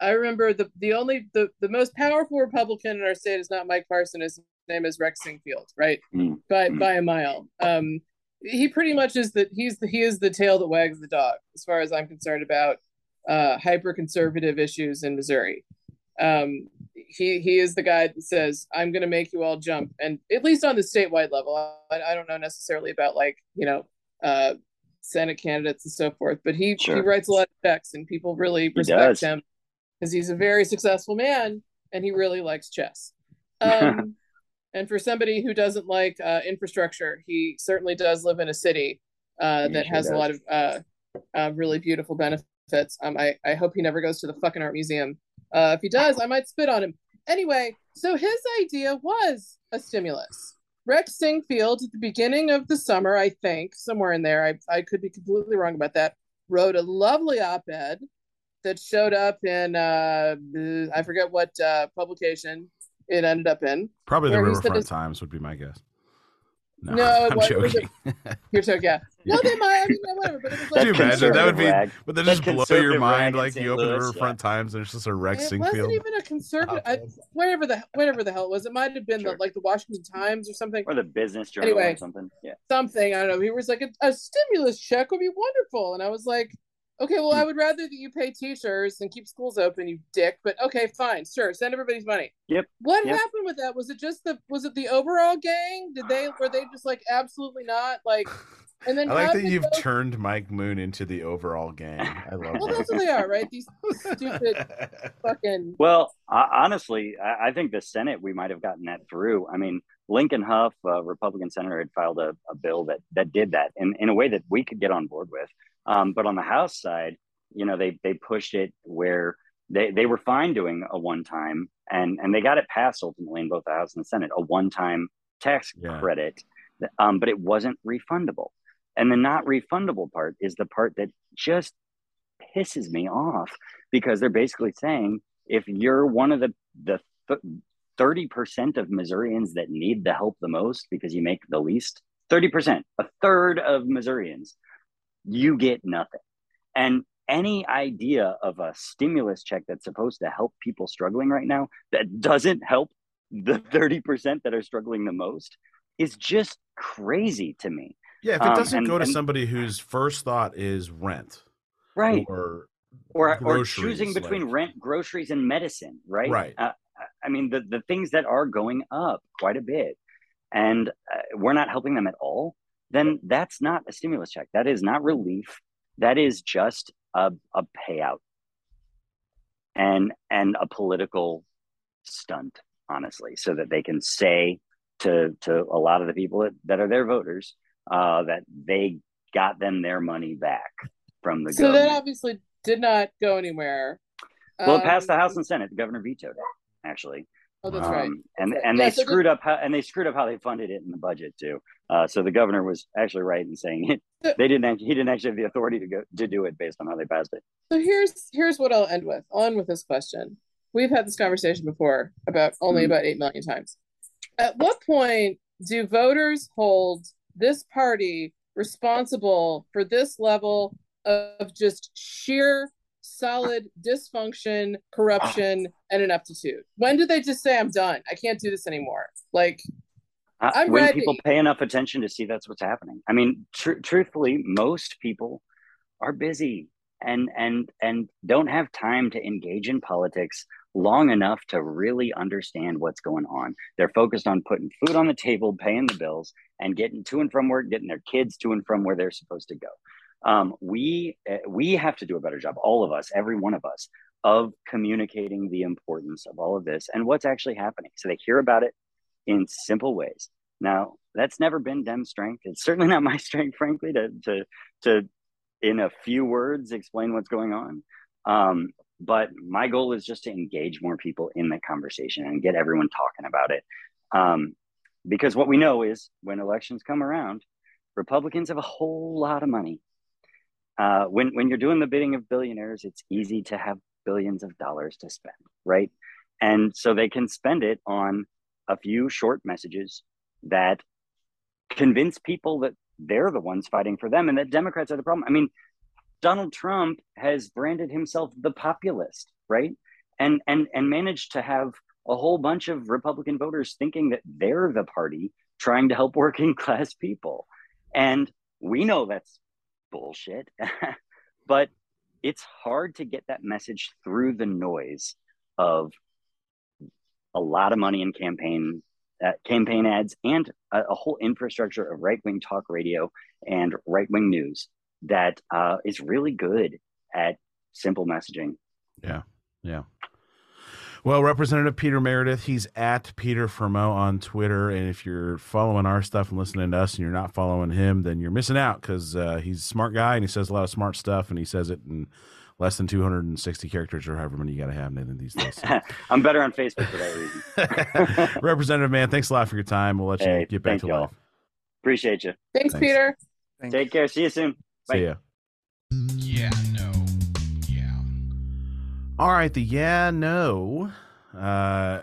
I remember the the only the the most powerful Republican in our state is not Mike Parson his name is Rex Sinquefield right? Mm, by mm. by a mile. Um he pretty much is the he's the he is the tail that wags the dog as far as I'm concerned about uh hyper conservative issues in Missouri. Um he he is the guy that says i'm going to make you all jump and at least on the statewide level. I, I don't know necessarily about like you know uh senate candidates and so forth but he he writes a lot of checks and people really respect him because he's a very successful man and he really likes chess. Um and for somebody who doesn't like uh infrastructure he certainly does live in a city uh that sure has a lot of uh uh, really beautiful benefits. Um, I I hope he never goes to the fucking art museum. Uh, if he does, I might spit on him. Anyway, so his idea was a stimulus. Rex Sinquefield at the beginning of the summer, I think, somewhere in there, I, I could be completely wrong about that, wrote a lovely op ed that showed up in, uh, I forget what uh, publication it ended up in. Probably the Where he Riverfront it's- Times would be my guess. No, No, I'm wa- it a- joking. You're so, yeah. No, they might, I mean, whatever, but it was Could you imagine? That would be, Rag. but then That just blow your mind. Like St. you open the Louis, Riverfront yeah. Times, and it's just a Rex it wasn't Sinquefield. even a conservative, I, whatever the whatever the hell it was. It might have been Sure. the, like the Washington Times or something. or the business journal Anyway. or something. Yeah. something. I don't know. He was like, a, a stimulus check would be wonderful. And I was like, okay, well. I would rather that you pay teachers and keep schools open, you dick. But okay, fine, sure, send everybody's money. Yep. What Yep. happened with that? Was it just the was it the overall gang? Did they were they just like absolutely not like? And then I like that you've those- turned Mike Moon into the overall gang. I love Well, that. that's what they are, right? These stupid fucking. Well, uh, honestly, I, I think the Senate we might have gotten that through. I mean, Lincoln Hough, a Republican senator, had filed a, a bill that that did that in, in a way that we could get on board with. Um, but on the House side, you know, they they pushed it where they, they were fine doing a one time and and they got it passed ultimately in both the House and the Senate, a one time tax Yeah. credit, um, but it wasn't refundable. And the not refundable part is the part that just pisses me off because they're basically saying if you're one of the the thirty percent of Missourians that need the help the most because you make the least, thirty percent, a third of Missourians, you get nothing. And any idea of a stimulus check that's supposed to help people struggling right now that doesn't help the thirty percent that are struggling the most is just crazy to me. Yeah, if it Um, doesn't and- go to and- somebody whose first thought is rent, Right. or or or choosing between like- rent, groceries, and medicine, right? Right. Uh, I mean, the the things that are going up quite a bit, and uh, we're not helping them at all. Then that's not a stimulus check. That is not relief. That is just a a payout, and and a political stunt, honestly, so that they can say to to a lot of the people that, that are their voters uh, that they got them their money back from the So government. that obviously did not go anywhere. Well, it passed the Um, House and Senate. The governor vetoed it, actually. Oh, that's Um, right. And and Yeah, they so screwed up how and they screwed up how they funded it in the budget too. Uh, so the governor was actually right in saying it. They didn't. Actually, he didn't actually have the authority to go to do it based on how they passed it. So here's here's what I'll end with. I'll end with this question. We've had this conversation before about only Mhm. about eight million times. At what point do voters hold this party responsible for this level of just sheer solid dysfunction, corruption, and ineptitude? When do they just say, I'm done? I can't do this anymore? Like, Uh, I'm when ready. people pay enough attention to see that's what's happening. I mean, tr- truthfully, most people are busy and and and don't have time to engage in politics long enough to really understand what's going on. They're focused on putting food on the table, paying the bills, and getting to and from work, getting their kids to and from where they're supposed to go. Um, we uh, we have to do a better job, all of us, every one of us, of communicating the importance of all of this and what's actually happening, so they hear about it in simple ways. Now, that's never been Dem's strength. It's certainly not my strength, frankly, to to to in a few words explain what's going on. Um, but my goal is just to engage more people in the conversation and get everyone talking about it. Um, because what we know is when elections come around, Republicans have a whole lot of money. Uh, when when you're doing the bidding of billionaires, it's easy to have billions of dollars to spend, right? And so they can spend it on a few short messages that convince people that they're the ones fighting for them and that Democrats are the problem. I mean, Donald Trump has branded himself the populist, right? And and and managed to have a whole bunch of Republican voters thinking that they're the party trying to help working class people. And we know that's bullshit. but it's hard to get that message through the noise of a lot of money in campaign uh, campaign ads and a, a whole infrastructure of right wing talk radio and right wing news that uh, is really good at simple messaging. Yeah. Yeah. Well, Representative Peter Merideth, he's at PeterforMO on Twitter. And if you're following our stuff and listening to us and you're not following him, then you're missing out because uh, he's a smart guy and he says a lot of smart stuff and he says it in less than 260 characters or however many you got to have in these days. So. I'm better on Facebook for that reason. Representative, man, thanks a lot for your time. We'll let you Hey, get back to y'all. life. Appreciate you. Thanks, Thanks. Peter. Thank Take care. See you soon. Bye. See ya. All right, the yeah no, uh,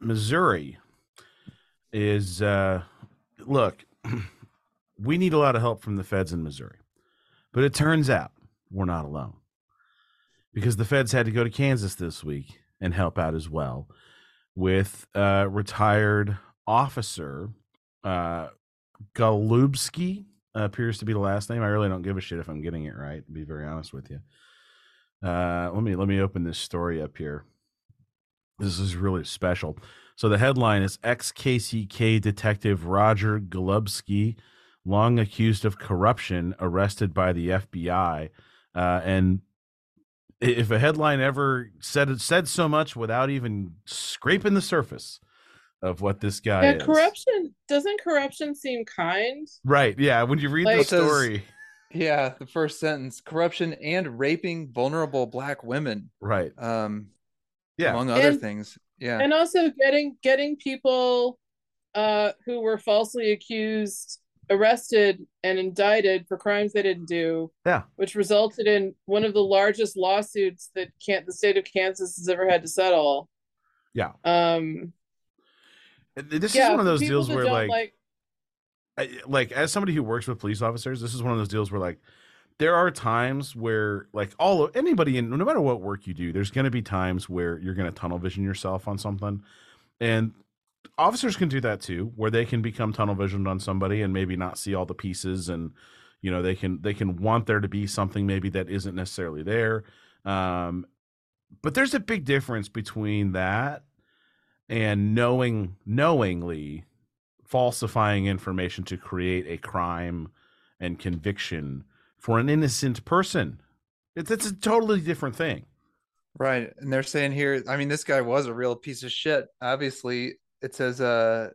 Missouri is uh, look. we need a lot of help from the feds in Missouri, but it turns out we're not alone because the feds had to go to Kansas this week and help out as well with uh, retired officer uh, Golubski appears to be the last name. I really don't give a shit if I'm getting it right. To be very honest with you. Uh, let me let me open this story up here. This is really special. So the headline is ex KCK detective Roger Golubski, long accused of corruption, arrested by the FBI. Uh, and if a headline ever said said so much without even scraping the surface of what this guy Yeah, is, corruption doesn't corruption seem kind? right? Yeah, when you read the Like- It says- story, Yeah, the first sentence: corruption and raping vulnerable black women, right? um, Yeah, among other And- things. Yeah, And also getting getting people uh who were falsely accused arrested and indicted for crimes they didn't do. Yeah. Which resulted in one of the largest lawsuits that can't the state of Kansas has ever had to settle. Yeah. Um this yeah, is one of those deals where don't like Like as somebody who works with police officers, this is one of those deals where like there are times where like all of anybody in no matter what work you do, there's going to be times where you're going to tunnel vision yourself on something, and officers can do that too, where they can become tunnel visioned on somebody and maybe not see all the pieces, and you know they can they can want there to be something maybe that isn't necessarily there. Um, but there's a big difference between that and knowing knowingly falsifying information to create a crime and conviction for an innocent person. It's it's a totally different thing. right. And they're saying here, I mean, this guy was a real piece of shit. Obviously, it says, uh,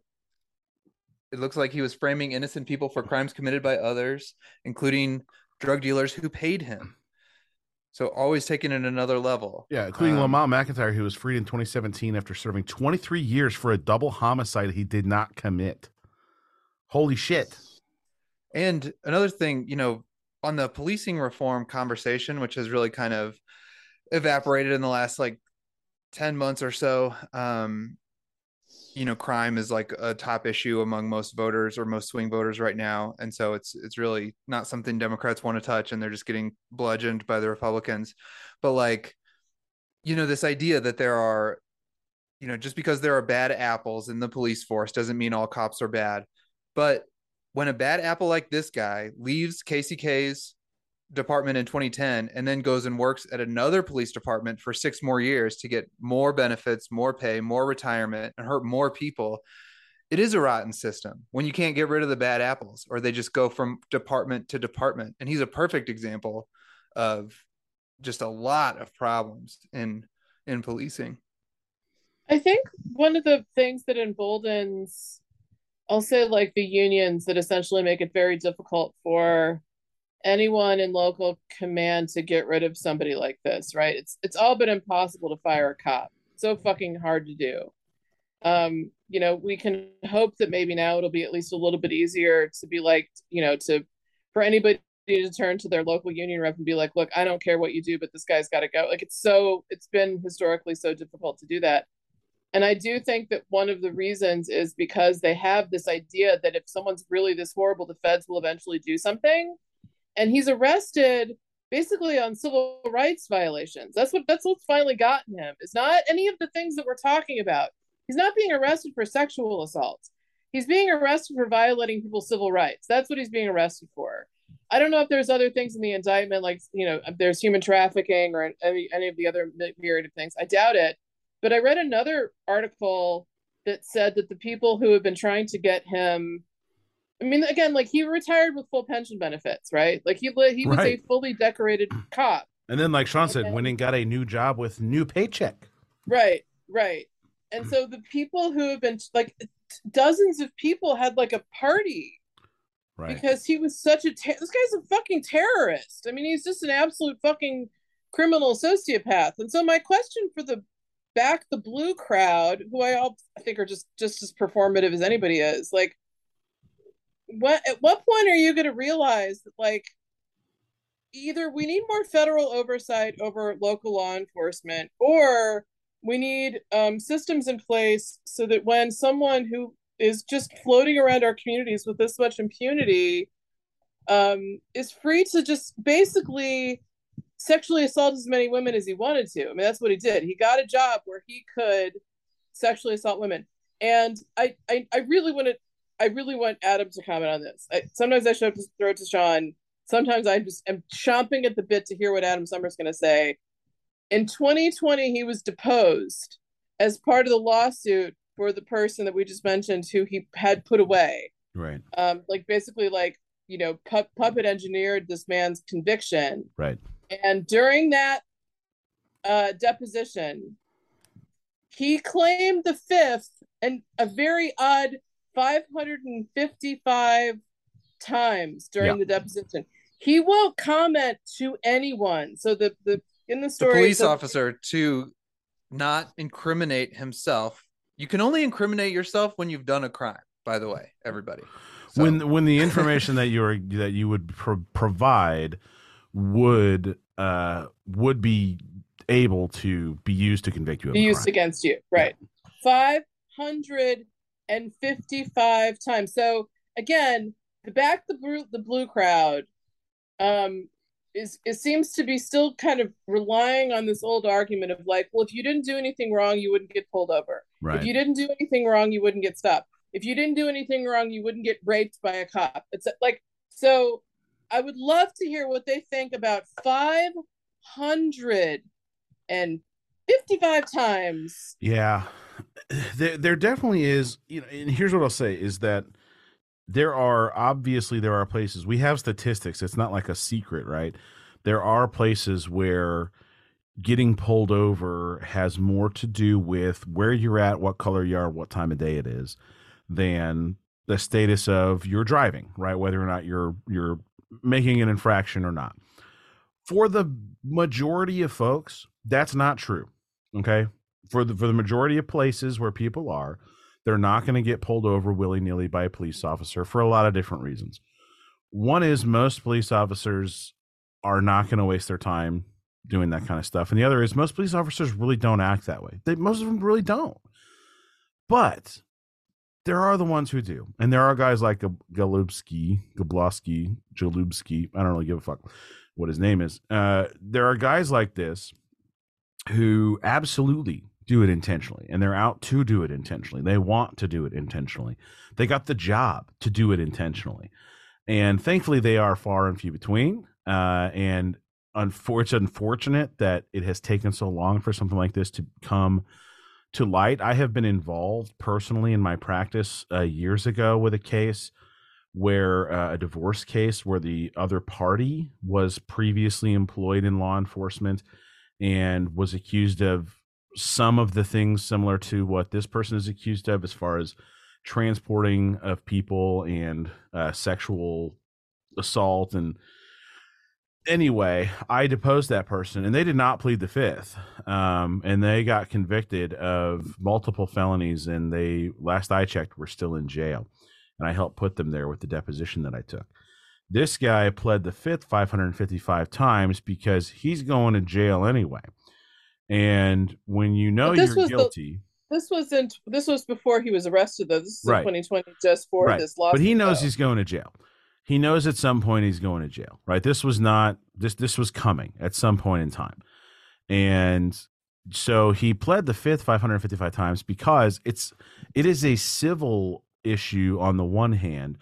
it looks like he was framing innocent people for crimes committed by others, including drug dealers who paid him. So always taking it another level. Yeah, including Um, Lamont McIntyre, who was freed in 2017 after serving 23 years for a double homicide he did not commit. Holy shit! And another thing, you know, on the policing reform conversation, which has really kind of evaporated in the last like 10 months or so, um, you know, crime is like a top issue among most voters or most swing voters right now. And so it's it's really not something Democrats want to touch and they're just getting bludgeoned by the Republicans. But like, you know, this idea that there are, you know, just because there are bad apples in the police force doesn't mean all cops are bad. But when a bad apple like this guy leaves KCK's department in 2010 and then goes and works at another police department for six more years to get more benefits, more pay, more retirement, and hurt more people, it is a rotten system when you can't get rid of the bad apples or they just go from department to department. And he's a perfect example of just a lot of problems in in policing. I think one of the things that emboldens, say, like the unions that essentially make it very difficult for anyone in local command to get rid of somebody like this, right? It's it's all but impossible to fire a cop. So fucking hard to do. Um, you know, we can hope that maybe now it'll be at least a little bit easier to be like, you know, to for anybody to turn to their local union rep and be like, look, I don't care what you do, but this guy's got to go. Like it's so it's been historically so difficult to do that. And I do think that one of the reasons is because they have this idea that if someone's really this horrible, the feds will eventually do something. And he's arrested basically on civil rights violations. That's what that's what's finally gotten him. It's not any of the things that we're talking about. He's not being arrested for sexual assault. He's being arrested for violating people's civil rights. That's what he's being arrested for. I don't know if there's other things in the indictment, like you know, if there's human trafficking or any any of the other myriad of things. I doubt it. But I read another article that said that the people who have been trying to get him, I mean, again, like he retired with full pension benefits, right? Like he he was Right. a fully decorated mm. cop, And then, like Sean said, Okay. went and got a new job with new paycheck. right? right. And mm. so the people who have been like dozens of people had like a party Right. because he was such a ter- this guy's a fucking terrorist. I mean, he's just an absolute fucking criminal sociopath. And so my question for the back the blue crowd, who I all I think are just just as performative as anybody is, like what at what point are you going to realize that like either we need more federal oversight over local law enforcement or we need um, systems in place so that when someone who is just floating around our communities with this much impunity um, is free to just basically sexually assault as many women as he wanted to. I mean, that's what he did. He got a job where he could sexually assault women. And I, I, I really want to, I really want Adam to comment on this. I, sometimes I show up to throw it to Sean. Sometimes I just am chomping at the bit to hear what Adam Sommer's going to say. In 2020, he was deposed as part of the lawsuit for the person that we just mentioned who he had put away. Right. Um, like basically like, you know, pu- puppet engineered this man's conviction. Right. And during that uh, deposition, he claimed the fifth and a very odd 555 times during Yeah. the deposition. He won't comment to anyone. So the the in the The police so- officer to not incriminate himself. You can only incriminate yourself when you've done a crime. By the way, everybody. So- when when the information that you are that you would pro- provide would uh would be able to be used to convict you of be a used crime. against you. Right. 555 times. So again, the back the blue the blue crowd um is it seems to be still kind of relying on this old argument of like, well, if you didn't do anything wrong, you wouldn't get pulled over. right If you didn't do anything wrong, you wouldn't get stopped. If you didn't do anything wrong, you wouldn't get raped by a cop. It's like so I would love to hear what they think about 555 times. Yeah, there there definitely is. You know, and here's what I'll say is that there are obviously there are places we have statistics. It's not like a secret, right? There are places where getting pulled over has more to do with where you're at, what color you are, what time of day it is, than the status of your driving, right? Whether or not you're you're making an infraction or not. For the majority of folks, that's not true. Okay? For the for the majority of places where people are, they're not going to get pulled over willy-nilly by a police officer for a lot of different reasons. One is most police officers are not going to waste their time doing that kind of stuff. And the other is most police officers really don't act that way. They most of them really don't. But there are the ones who do. And there are guys like Galubski, Gablowski, Jalubski. I don't really give a fuck what his name is. Uh, there are guys like this who absolutely do it intentionally and they're out to do it intentionally. They want to do it intentionally. They got the job to do it intentionally. And thankfully, they are far and few between. Uh, and it's unfortunate that it has taken so long for something like this to come to light. I have been involved personally in my practice uh, years ago with a case where uh, a divorce case where the other party was previously employed in law enforcement and was accused of some of the things similar to what this person is accused of as far as transporting of people and uh, sexual assault and anyway i deposed that person and they did not plead the fifth um, and they got convicted of multiple felonies and they last i checked were still in jail and i helped put them there with the deposition that i took. This guy pled the fifth 555 times because he's going to jail anyway and when you know you're was the- guilty This wasn't. This was before he was arrested, though. This is Right. in 2020, just for right. this lawsuit. But he knows though. he's going to jail. He knows at some point he's going to jail. Right. This was not this this was coming at some point in time. And so he pled the fifth 555 times because it's it is a civil issue on the one hand,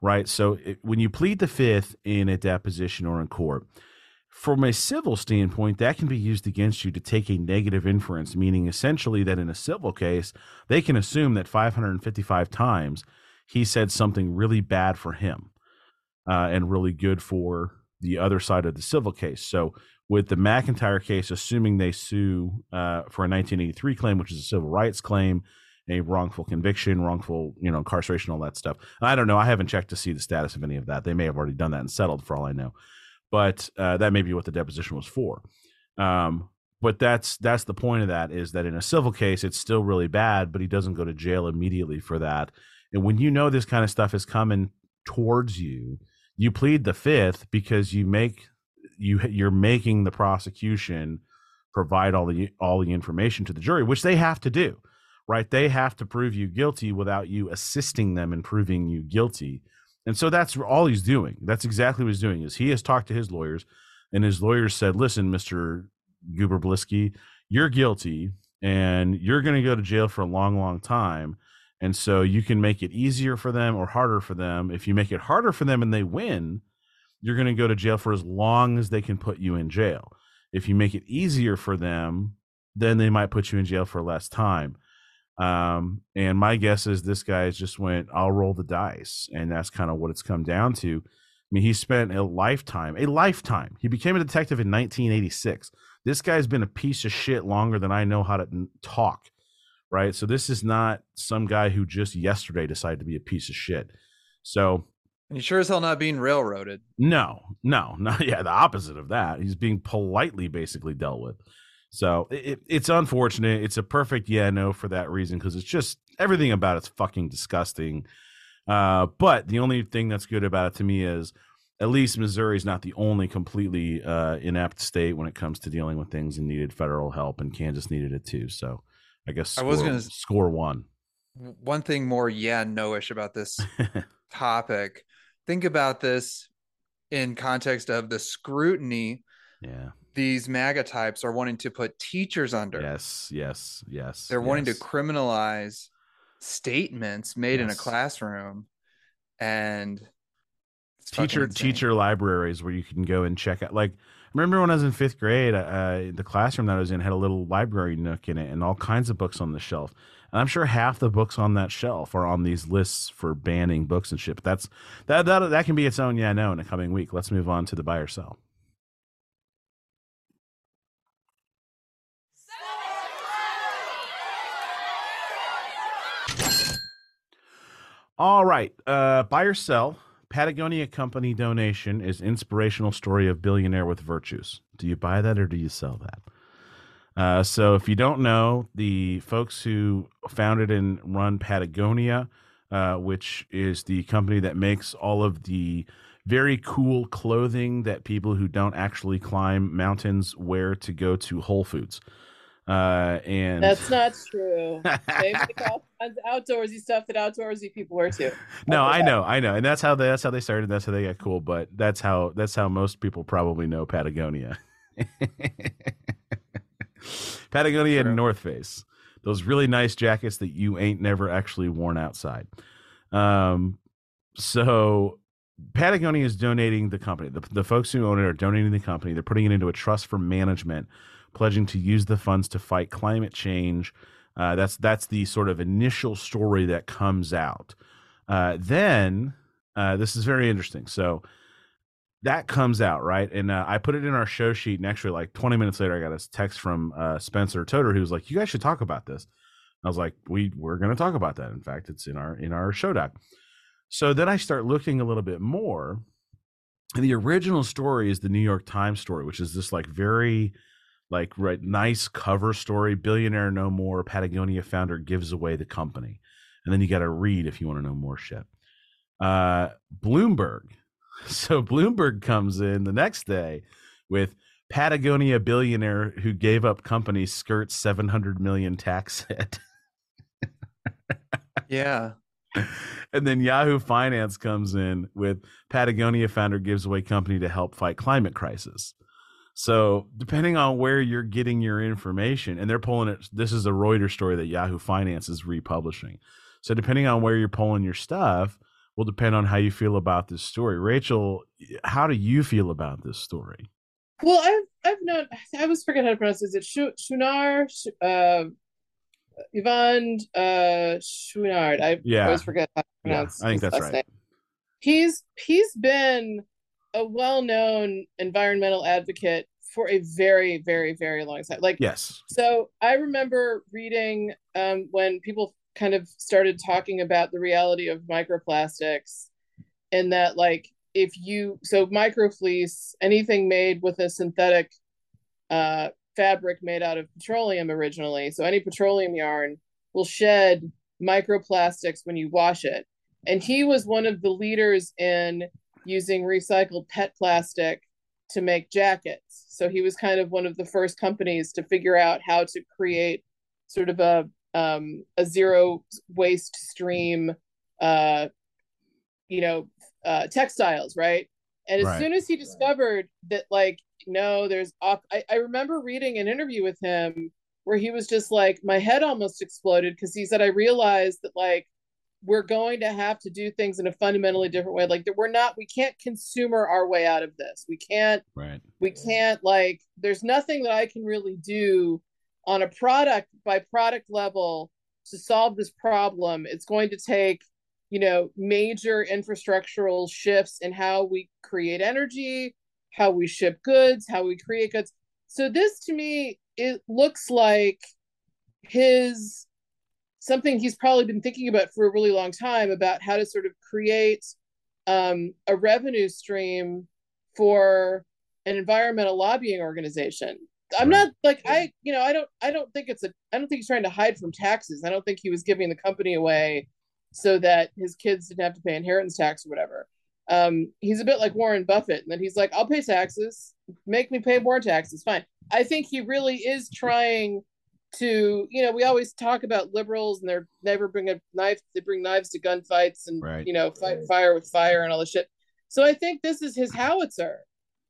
right? So it, when you plead the fifth in a deposition or in court, from a civil standpoint, that can be used against you to take a negative inference, meaning essentially that in a civil case, they can assume that 555 times he said something really bad for him uh, and really good for the other side of the civil case. So with the McIntyre case, assuming they sue uh, for a 1983 claim, which is a civil rights claim, a wrongful conviction, wrongful, you know, incarceration, all that stuff. I don't know. I haven't checked to see the status of any of that. They may have already done that and settled, for all I know. But uh, that may be what the deposition was for. Um, but that's that's the point of that is that in a civil case, it's still really bad, but he doesn't go to jail immediately for that. And when you know this kind of stuff is coming towards you, you plead the fifth because you make you you're making the prosecution provide all the all the information to the jury, which they have to do, right? They have to prove you guilty without you assisting them in proving you guilty. And so that's all he's doing. That's exactly what he's doing. Is he has talked to his lawyers, and his lawyers said, "Listen, Mister Goober Blisky, you're guilty, and you're going to go to jail for a long, long time." And so you can make it easier for them or harder for them. If you make it harder for them and they win, you're going to go to jail for as long as they can put you in jail. If you make it easier for them, then they might put you in jail for less time. Um, and my guess is this guy just went, I'll roll the dice. And that's kind of what it's come down to. I mean, he spent a lifetime, a lifetime. He became a detective in 1986. This guy's been a piece of shit longer than I know how to talk, right? So this is not some guy who just yesterday decided to be a piece of shit. So and you sure as hell not being railroaded. No, no, no. Yeah, the opposite of that. He's being politely basically dealt with. So it, it's unfortunate. It's a perfect yeah no for that reason because it's just everything about it's fucking disgusting. Uh, but the only thing that's good about it to me is at least Missouri is not the only completely uh, inept state when it comes to dealing with things and needed federal help, and Kansas needed it too. So I guess score, I was going to score one. One thing more yeah no-ish about this topic think about this in context of the scrutiny yeah these MAGA types are wanting to put teachers under. Yes, yes, yes. They're yes. wanting to criminalize statements made yes. in a classroom and teacher teacher libraries where you can go and check out like remember when I was in fifth grade, uh, the classroom that I was in had a little library nook in it and all kinds of books on the shelf. And I'm sure half the books on that shelf are on these lists for banning books and shit. But that's that that that can be its own yeah no in a coming week. Let's move on to the buy or sell. All right, uh, buy or sell. Patagonia Company donation is inspirational story of billionaire with virtues. Do you buy that or do you sell that? Uh, so, if you don't know, the folks who founded and run Patagonia, uh, which is the company that makes all of the very cool clothing that people who don't actually climb mountains wear to go to Whole Foods. Uh, and that's not true. they make all kinds of outdoorsy stuff that outdoorsy people wear too. No, I know, I know, and that's how they, that's how they started. That's how they got cool. But that's how that's how most people probably know Patagonia. Patagonia and North Face. Those really nice jackets that you ain't never actually worn outside. Um, so Patagonia is donating the company. The, the folks who own it are donating the company. They're putting it into a trust for management, pledging to use the funds to fight climate change. Uh, that's that's the sort of initial story that comes out. Uh, then uh, this is very interesting. So that comes out right and uh, i put it in our show sheet and actually like 20 minutes later i got a text from uh, spencer Toter who was like you guys should talk about this i was like we we're going to talk about that in fact it's in our in our show doc so then i start looking a little bit more and the original story is the new york times story which is this like very like right nice cover story billionaire no more patagonia founder gives away the company and then you got to read if you want to know more shit uh bloomberg So Bloomberg comes in the next day with Patagonia billionaire who gave up company skirts 700 million tax hit. yeah. And then Yahoo Finance comes in with Patagonia founder gives away company to help fight climate crisis. So depending on where you're getting your information, and they're pulling it, this is a Reuters story that Yahoo Finance is republishing. So depending on where you're pulling your stuff, will depend on how you feel about this story. Rachel, how do you feel about this story? Well, I've I've known I was forget how to pronounce it. Is it Shunar? Uh, Yvon uh Chouinard. I yeah. always forget how to pronounce. Yeah, I think that's right. Name. He's he's been a well-known environmental advocate for a very, very, very long time. Like Yes. so I remember reading um, when people kind of started talking about the reality of microplastics and that like if you so microfleece anything made with a synthetic uh, fabric made out of petroleum originally so any petroleum yarn will shed microplastics when you wash it and he was one of the leaders in using recycled pet plastic to make jackets so he was kind of one of the first companies to figure out how to create sort of a um, a zero waste stream uh, you know uh, textiles right and as Right. soon as he discovered that like no there's op- I, I remember reading an interview with him where he was just like my head almost exploded because he said i realized that like we're going to have to do things in a fundamentally different way. Like we're not we can't consumer our way out of this. We can't Right. we can't like there's nothing that i can really do on a product by product level to solve this problem. It's going to take you know major infrastructural shifts in how we create energy how we ship goods how we create goods. So this to me it looks like his something he's probably been thinking about for a really long time about how to sort of create um, a revenue stream for an environmental lobbying organization. I'm not like I, you know, I don't, I don't think it's a, I don't think he's trying to hide from taxes. I don't think he was giving the company away so that his kids didn't have to pay inheritance tax or whatever. Um, he's a bit like Warren Buffett, and then he's like, I'll pay taxes, make me pay more taxes, fine. I think he really is trying to, you know, we always talk about liberals and they're never bring a knife, they bring knives to gunfights and Right. you know, fight fire with fire and all this shit. So I think this is his howitzer.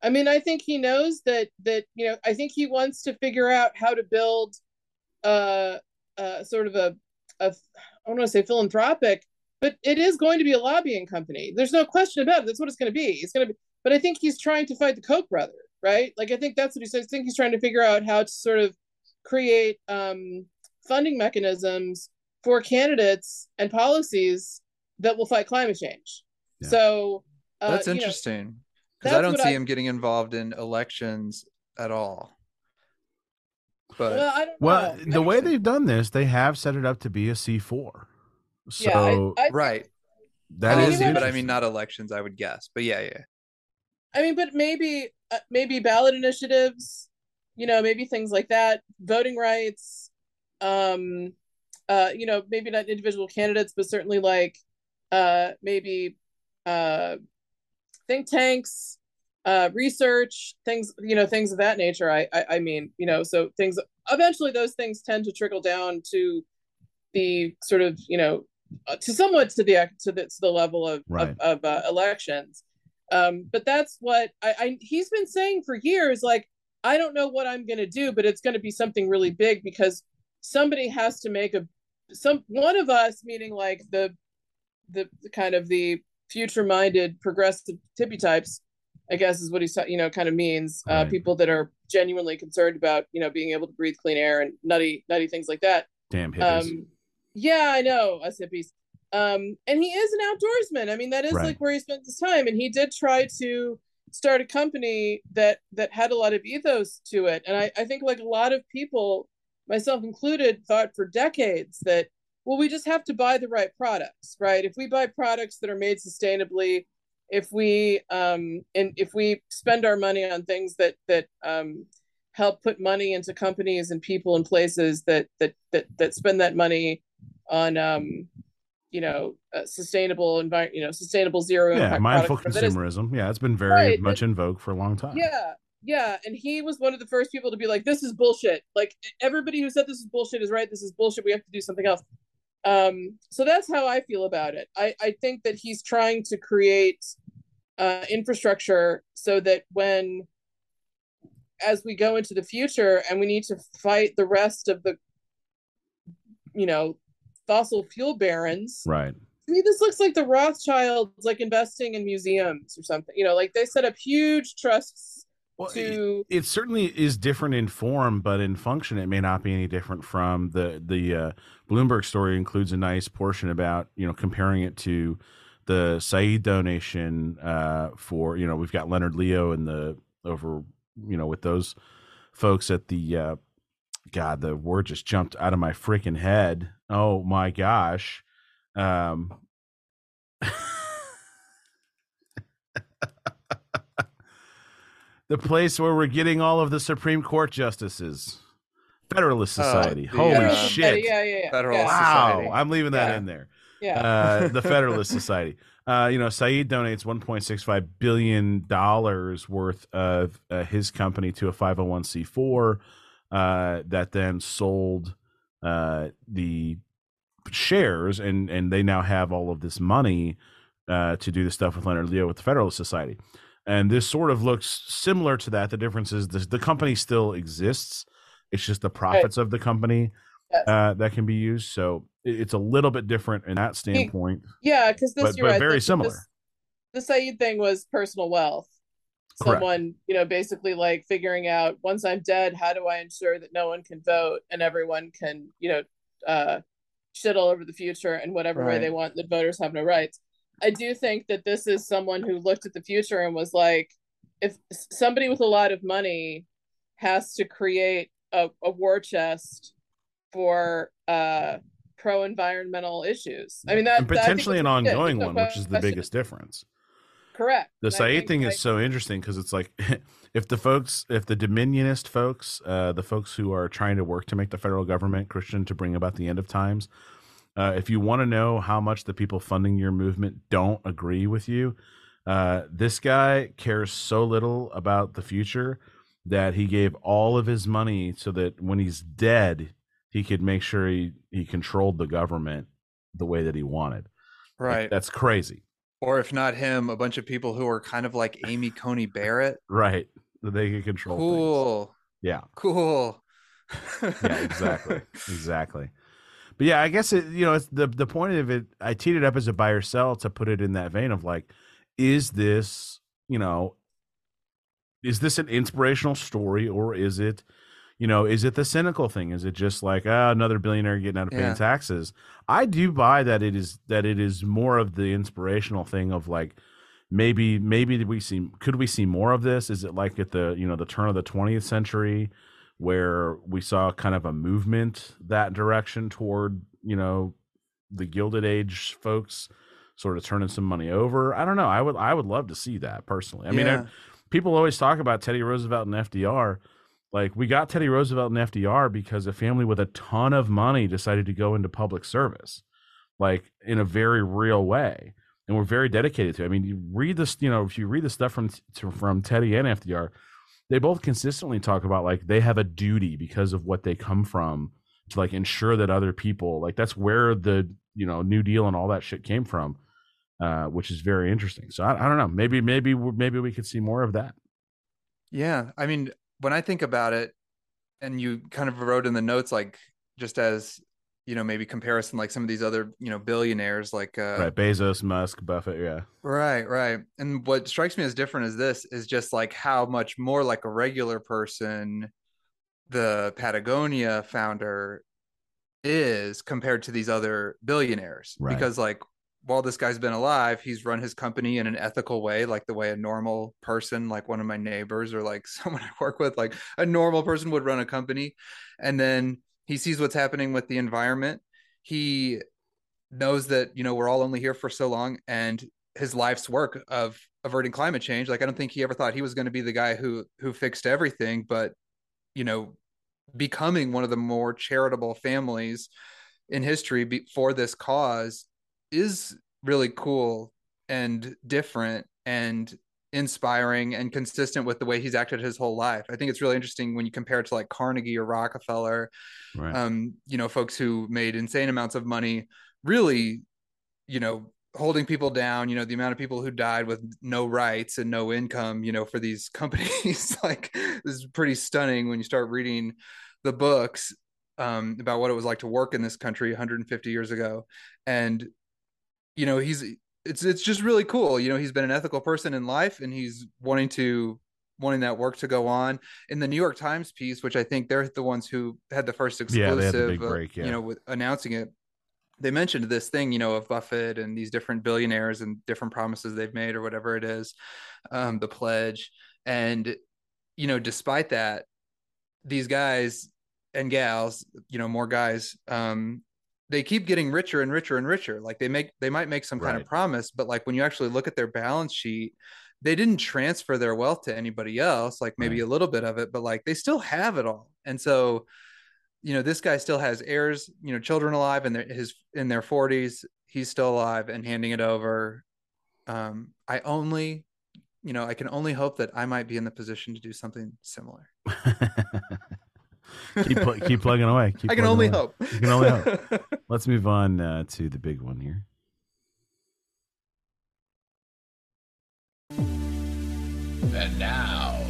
I mean, I think he knows that that you know, I think he wants to figure out how to build uh uh sort of a a I don't want to say philanthropic, but it is going to be a lobbying company. There's no question about it. That's what it's going to be. It's going to be. But I think he's trying to fight the Koch brother, right? Like I think that's what he says. I think he's trying to figure out how to sort of create um, funding mechanisms for candidates and policies that will fight climate change. Yeah. So uh, That's you know, interesting because I don't see I- him getting involved in elections at all. But well, I don't Well, know. the way I- they've done this, they have set it up to be a C four. So yeah, I, I, right, that I is mean, but I mean not elections. I would guess, but yeah, yeah. I mean, but maybe uh, maybe ballot initiatives, you know, maybe things like that, voting rights, um, uh, you know, maybe not individual candidates, but certainly like uh, maybe uh, think tanks, uh, research, things, you know, things of that nature. I, I, I mean, you know, so things eventually those things tend to trickle down to the sort of, you know, uh, to somewhat to the to the to the level of Right. of, of uh, elections. Um, but that's what I, I he's been saying for years. Like, I don't know what I'm going to do, but it's going to be something really big because somebody has to make a some one of us, meaning like the the, the kind of the future minded progressive tippy types, I guess is what he's you know kind of means. Uh, people that are genuinely concerned about you know being able to breathe clean air and nutty nutty things like that. Damn hippies. Um, yeah, I know us hippies. Um, and he is an outdoorsman. I mean, that is Right. like where he spends his time. And he did try to start a company that that had a lot of ethos to it. And I, I think like a lot of people, myself included, thought for decades that well, we just have to buy the right products, right? If we buy products that are made sustainably, if we um and if we spend our money on things that that um help put money into companies and people and places that that that that spend that money on um you know uh, sustainable environment you know sustainable zero yeah, mindful products. That is- consumerism. yeah, it's been very Right, much in vogue for a long time. yeah yeah and he was one of the first people to be like this is bullshit like everybody who said this is bullshit is right this is bullshit we have to do something else um so that's how i feel about it i i think that he's trying to create uh infrastructure so that when as we go into the future and we need to fight the rest of the you know fossil fuel barons Right. to me this looks like the rothschilds like investing in museums or something you know like they set up huge trusts Well, it, to it certainly is different in form, but in function, it may not be any different from the the uh, Bloomberg story. Includes a nice portion about you know comparing it to the Seid donation uh, for you know we've got Leonard Leo and the over you know, with those folks at the uh, God, the word just jumped out of my freaking head. Oh my gosh. Um, the place where we're getting all of the Supreme Court justices. Federalist Oh, Society. the, Holy uh, shit. Yeah, yeah, yeah. Federalist yeah. Wow. Society. I'm leaving that Yeah. in there. yeah. Uh, the Federalist Society. Uh, you know, Seid donates 1.65 billion dollars worth of uh, his company to a 501c4 uh, that then sold uh, the shares, and and they now have all of this money uh, to do the stuff with Leonard Leo with the Federalist Society. And this sort of looks similar to that. The difference is the, the company still exists. It's just the profits of the company uh, that can be used. So it- it's a little bit different in that standpoint. Yeah, because this But- you're but right, very this- similar. This, the Seid thing was personal wealth. Correct. Someone, you know, basically like figuring out once I'm dead, how do I ensure that no one can vote and everyone can, you know, uh, shit all over the future in whatever way they want. That voters have no rights. I do think that this is someone who looked at the future and was like, if somebody with a lot of money has to create a, a war chest for uh pro environmental issues. I mean that and that- potentially an ongoing one, which is the biggest difference. Correct. The And I Seid think, thing like, is so interesting because it's like if the folks, if the Dominionist folks, uh, the folks who are trying to work to make the federal government Christian to bring about the end of times, uh, if you want to know how much the people funding your movement don't agree with you, uh, this guy cares so little about the future that he gave all of his money so that when he's dead, he could make sure he, he controlled the government the way that he wanted. Like, Right. that's crazy. Or if not him, a bunch of people who are kind of like Amy Coney Barrett. Right. That they can control things. Cool. Yeah. Cool. Yeah, exactly. exactly. But yeah, I guess it you know, it's the the point of it I teed it up as a buy or sell to put it in that vein of like, is this, you know, is this an inspirational story or is it you know, is it the cynical thing? Is it just like ah, another billionaire getting out of paying Yeah. taxes? I do buy that it is that it is more of the inspirational thing of like maybe maybe we see could we see more of this? Is it like at the you know the turn of the twentieth century where we saw kind of a movement that direction toward you know the Gilded Age folks sort of turning some money over? I don't know. I would I would love to see that personally. I mean, I, people always talk about Teddy Roosevelt and FDR. Like we got Teddy Roosevelt and FDR because a family with a ton of money decided to go into public service, like in a very real way, and we're very dedicated to. It. I mean, you read this, you know, if you read the stuff from from Teddy and FDR, they both consistently talk about like they have a duty because of what they come from to like ensure that other people like that's where the you know New Deal and all that shit came from, uh, which is very interesting. So I, I don't know, maybe maybe maybe we could see more of that. Yeah, I mean, when I think about it, and you kind of wrote in the notes, like just as you know, maybe comparison, like some of these other you know billionaires, like uh, right, Bezos, Musk, Buffett, yeah. right, right. And what strikes me as different is this is just like how much more like a regular person the Patagonia founder is compared to these other billionaires, Right. because like while this guy's been alive, he's run his company in an ethical way, like the way a normal person, like one of my neighbors or like someone I work with, like a normal person would run a company. And then he sees what's happening with the environment. He knows that, you know, we're all only here for so long and his life's work of averting climate change. Like I don't think he ever thought he was going to be the guy who who fixed everything, but you know, becoming one of the more charitable families in history be- for this cause is really cool and different and inspiring and consistent with the way he's acted his whole life. I think it's really interesting when you compare it to like Carnegie or Rockefeller, Right. um, you know, folks who made insane amounts of money, really, you know, holding people down, you know, the amount of people who died with no rights and no income, you know, for these companies, like this is pretty stunning when you start reading the books um, about what it was like to work in this country 150 years ago. And, you know, he's, it's, it's just really cool. You know, he's been an ethical person in life and he's wanting to, wanting that work to go on in the New York Times piece, which I think they're the ones who had the first Yeah, exclusive, they had the big uh, break, yeah. you know, with announcing it. They mentioned this thing, you know, of Buffett and these different billionaires and different promises they've made or whatever it is, um, the pledge. And you know, despite that, these guys and gals, you know, more guys, um, they keep getting richer and richer and richer. Like they make, they might make some kind of promise, but like when you actually look at their balance sheet, they didn't transfer their wealth to anybody else, like maybe Right. a little bit of it, but like they still have it all. And so, you know, this guy still has heirs, you know, children alive their his in their 40s. He's still alive and handing it over. Um, I only, you know, I can only hope that I might be in the position to do something similar. keep pl- keep plugging away. Keep I can only away. hope. You can only hope. Let's move on uh, to the big one here. And now,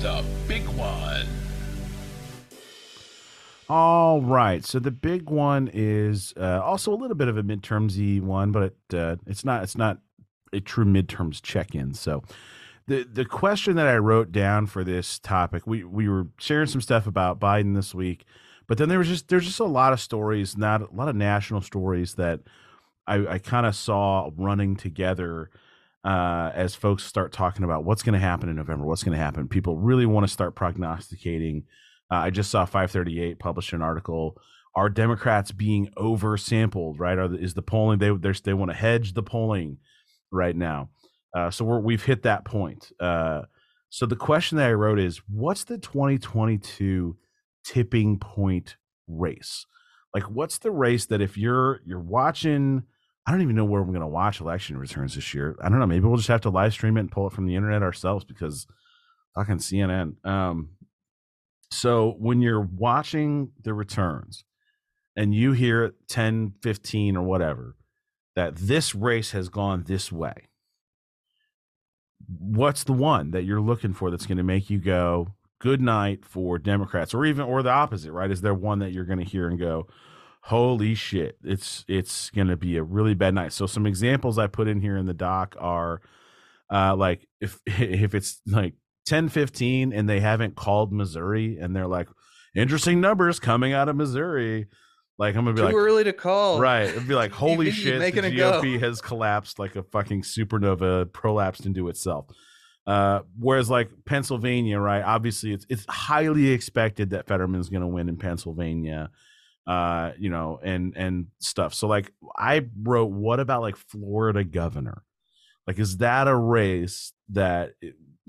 the big one. All right. So the big one is uh, also a little bit of a midtermsy one, but it, uh, it's not it's not a true midterms check-in. So the the question that I wrote down for this topic, we we were sharing some stuff about Biden this week, but then there was just there's just a lot of stories, not a lot of national stories that I, I kind of saw running together uh, as folks start talking about what's going to happen in November, what's going to happen. People really want to start prognosticating. Uh, I just saw 538 published an article. Are Democrats being oversampled? Right? Are is the polling they they want to hedge the polling right now? Uh, so we're, we've hit that point. Uh, so the question that I wrote is, what's the 2022 tipping point race? Like, what's the race that if you're you're watching? I don't even know where we're going to watch election returns this year. I don't know. Maybe we'll just have to live stream it and pull it from the internet ourselves because fucking CNN. Um, so when you're watching the returns and you hear at 10, 15 or whatever that this race has gone this way, what's the one that you're looking for that's going to make you go good night for Democrats or even or the opposite, right? Is there one that you're going to hear and go, holy shit, it's it's going to be a really bad night. So some examples I put in here in the doc are uh like if if it's like 10 15 and they haven't called Missouri and they're like interesting numbers coming out of Missouri, like I'm going to Too be like early to call. Right. It'd be like, holy shit, the. GOP has collapsed like a fucking supernova, prolapsed into itself. Uh, whereas like Pennsylvania, right? Obviously, it's it's highly expected that Fetterman's going to win in Pennsylvania, uh, you know, and and stuff. So like, I wrote, what about like Florida governor? Like, is that a race that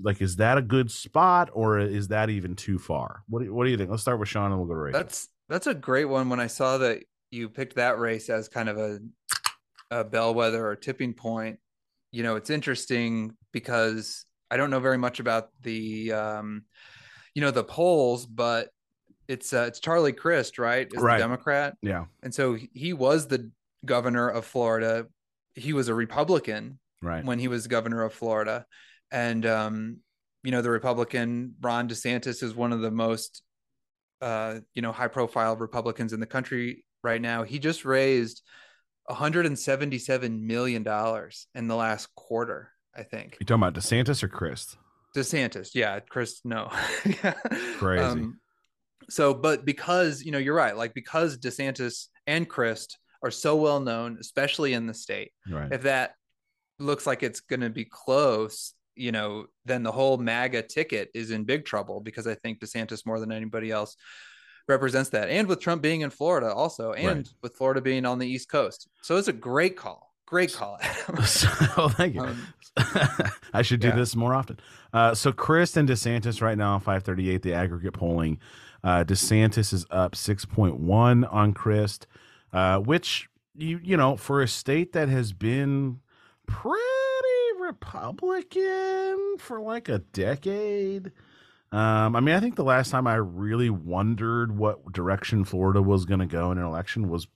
like is that a good spot or is that even too far? What do you, what do you think? Let's start with Sean and we'll go to Rachel. That's that's a great one. When I saw that you picked that race as kind of a a bellwether or tipping point, you know, it's interesting because I don't know very much about the um, you know, the polls, but it's uh, it's Charlie Crist, right? Is Right. Democrat, yeah, and so he- was the governor of Florida. He was a Republican right. when he was governor of Florida. And um, you know, the Republican Ron DeSantis is one of the most uh, you know, high profile Republicans in the country right now. He just raised 177 million dollars in the last quarter, I think. You talking about DeSantis or Crist? DeSantis, yeah, Crist, no. Yeah. Crazy. so, but because, you know, you're right, like because DeSantis and Crist are so well known, especially in the state, Right. if that looks like it's going to be close, you know, then the whole MAGA ticket is in big trouble because I think DeSantis more than anybody else represents that. And with Trump being in Florida also, and Right. with Florida being on the East Coast. So it's a great call. Great call. So thank you. Um, I should do yeah. this more often. Uh, so Crist and DeSantis right now, 538, the aggregate polling. Uh, DeSantis is up 6.1 on Crist, uh, which you you know for a state that has been pretty Republican for like a decade. Um, I mean, I think the last time I really wondered what direction Florida was going to go in an election was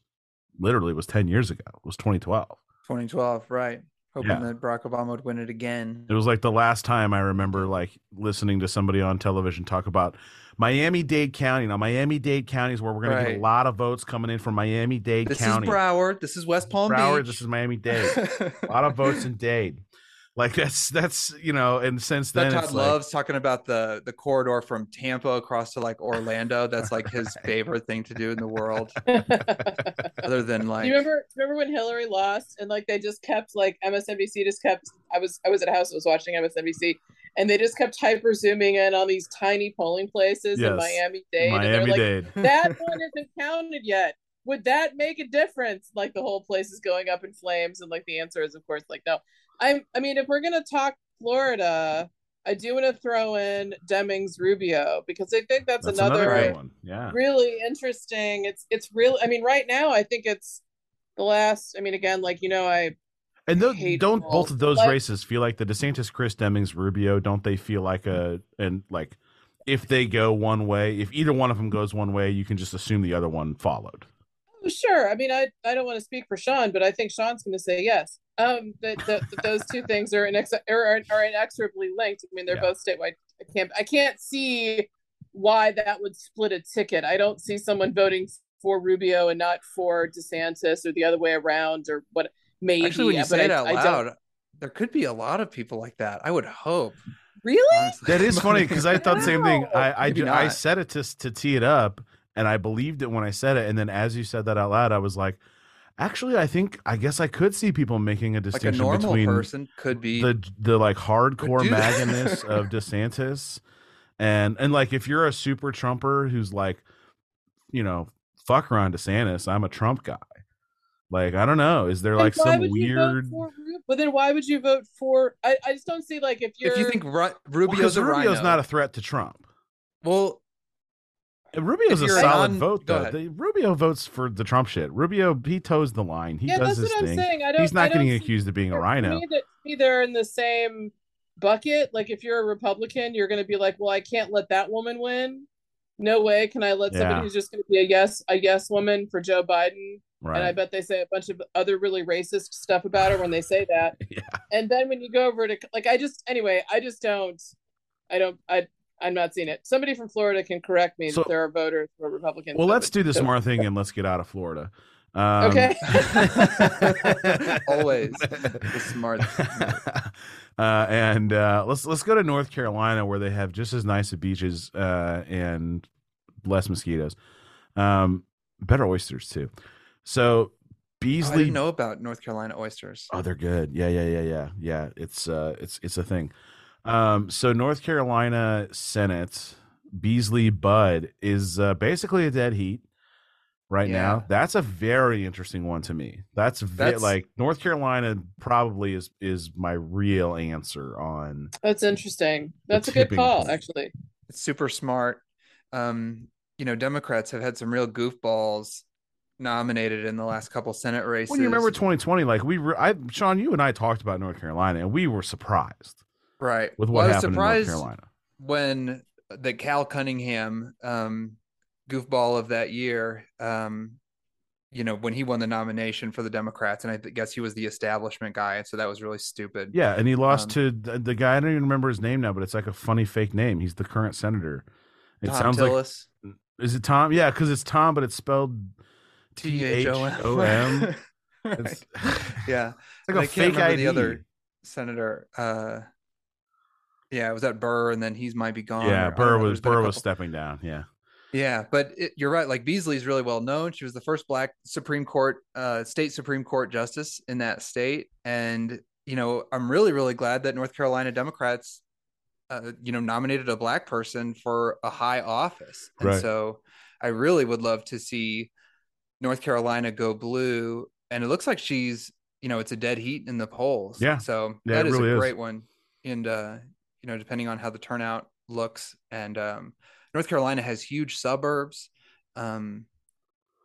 literally was 10 years ago. It was 2012. 2012, right. Hoping Yeah. that Barack Obama would win it again. It was like the last time I remember like listening to somebody on television talk about Miami Dade County. Now, Miami Dade County is where we're going to get a lot of votes coming in from Miami Dade County. This is Broward. This is West Palm Broward, Beach. this is Miami Dade. a lot of votes in Dade. Like that's that's you know, and since That then Todd it's like, loves talking about the the corridor from Tampa across to like Orlando. That's like his favorite thing to do in the world, other than like you remember remember when Hillary lost and like they just kept like MSNBC just kept I was I was at a house I was watching MSNBC and they just kept hyper zooming in on these tiny polling places in Miami Dade. and they're like, Dade. that one isn't counted yet. Would that make a difference? Like the whole place is going up in flames, and like the answer is, of course, like no. I'm. I mean, if we're gonna talk Florida, I do want to throw in Demings Rubio because I think that's, That's another, another one. Yeah. really interesting. It's it's real. I mean, right now, I think it's the last. I mean, again, like you know, I And those, don't both of those Like- races feel like the DeSantis, Crist Demings, Rubio? Don't they feel like a and like if they go one way, if either one of them goes one way, you can just assume the other one followed. Oh, sure. I mean, I I don't want to speak for Sean, but I think Sean's going to say yes. Um, that, that, that those two things are inex- are, are inexorably linked. I mean, they're Yeah. both statewide. I can't I can't see why that would split a ticket. I don't see someone voting for Rubio and not for DeSantis or the other way around or what. Maybe Actually, when you but say I- it out I don't- loud, there could be a lot of people like that. I would hope. really? honestly. That is funny because I thought the same thing. I I, ju- I said it to to tee it up, and I believed it when I said it, and then as you said that out loud, I was like, actually, I think I guess I could see people making a like a distinction normal between person could be. the the like hardcore do that. of DeSantis, and and like if you're a super Trumper who's like, you know, fuck Ron DeSantis, I'm a Trump guy. Like I don't know, is there like some would you vote weird? for But then why would you vote for? I, I just don't see like if you're if you think Ru- Rubio's Because a Rubio's rhino, not a threat to Trump. well, And Rubio's a solid non- vote though. The, Rubio votes for the Trump shit. Rubio he toes the line. He yeah, does that's his what I'm thing. saying. I don't. He's not getting accused of being a rhino. Me, that, me, they're in the same bucket. Like if you're a Republican, you're going to be like, well, I can't let that woman win. No way can I let somebody Yeah. who's just going to be a yes, a yes woman for Joe Biden. Right. And I bet they say a bunch of other really racist stuff about her when they say that. Yeah. And then when you go over to like, I just anyway, I just don't. I don't. I. I'm not seeing it. Somebody from Florida can correct me So- that there are voters who are Republicans. well, let's do the that- smart thing and let's get out of Florida. Um, Okay. Always the smart. uh, and uh, let's let's go to North Carolina where they have just as nice of beaches uh, and less mosquitoes, um, better oysters too. So Oh, I Beasley, didn't know about North Carolina oysters. Oh, they're good. Yeah, yeah, yeah, yeah, yeah. It's uh, it's it's a thing. Um, so North Carolina Senate Beasley Budd is uh, basically a dead heat right Yeah. now. That's a very interesting one to me. That's, ve- That's- like North Carolina probably is is my real answer on. That's interesting. That's a good call, point. actually. It's super smart. Um, you know, Democrats have had some real goofballs nominated in the last couple Senate races. When you remember 2020, like we, re- I, Sean, you and I talked about North Carolina, and we were surprised right with Well, what I was happened in North surprised Carolina. when the Cal Cunningham um, goofball of that year, um, you know, when he won the nomination for the Democrats, and I guess he was the establishment guy, and so that was really stupid. Yeah, and he lost Um, to the, the guy. I don't even remember his name now, but it's like a funny fake name. He's the current senator. It Tom sounds like is it Tom? Yeah, because it's Tom, but it's spelled T H O M. Yeah, it's like And a I fake ID. the other senator. Uh, yeah, it was that Burr, and then he's might be gone. yeah, or- Burr know, was there's been a Burr was stepping down. Yeah, Yeah, but it, you're right. Like Beasley's really well known. She was the first Black Supreme Court, uh, state Supreme Court justice in that state, and you know, I'm really, really glad that North Carolina Democrats, uh, you know, nominated a Black person for a high office, and Right. so I really would love to see North Carolina go blue. And it looks like she's, you know, it's a dead heat in the polls. Yeah. so Yeah, that is really a is. great one. And uh, you know, depending on how the turnout looks, and um, North Carolina has huge suburbs. Um,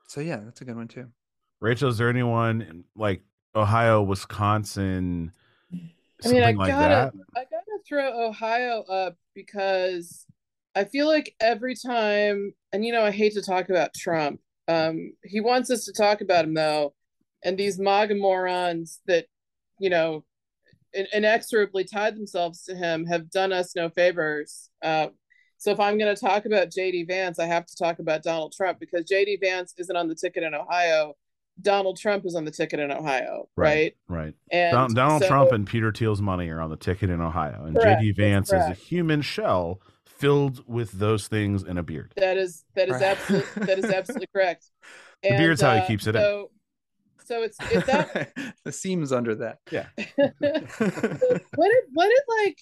so yeah, that's a good one too. Rachel, is there anyone in, like Ohio, Wisconsin, I mean, something I like gotta, that? I gotta throw Ohio up because I feel like every time, and you know, I hate to talk about Trump. Um, he wants us to talk about him though, and these MAGA morons that, you know, in- inexorably tied themselves to him have done us no favors. Uh, so if I'm going to talk about JD Vance, I have to talk about Donald Trump because JD Vance isn't on the ticket in Ohio. Donald Trump is on the ticket in Ohio, Right. right? Right. And Don- Donald so- Trump and Peter Thiel's money are on the ticket in Ohio, and Correct, JD Vance is a human shell filled with those things and a beard. That is that is Right. absolutely that is absolutely correct. The beard's how he uh, keeps it in. so, So it's it's that the seams under that. Yeah. what did what did like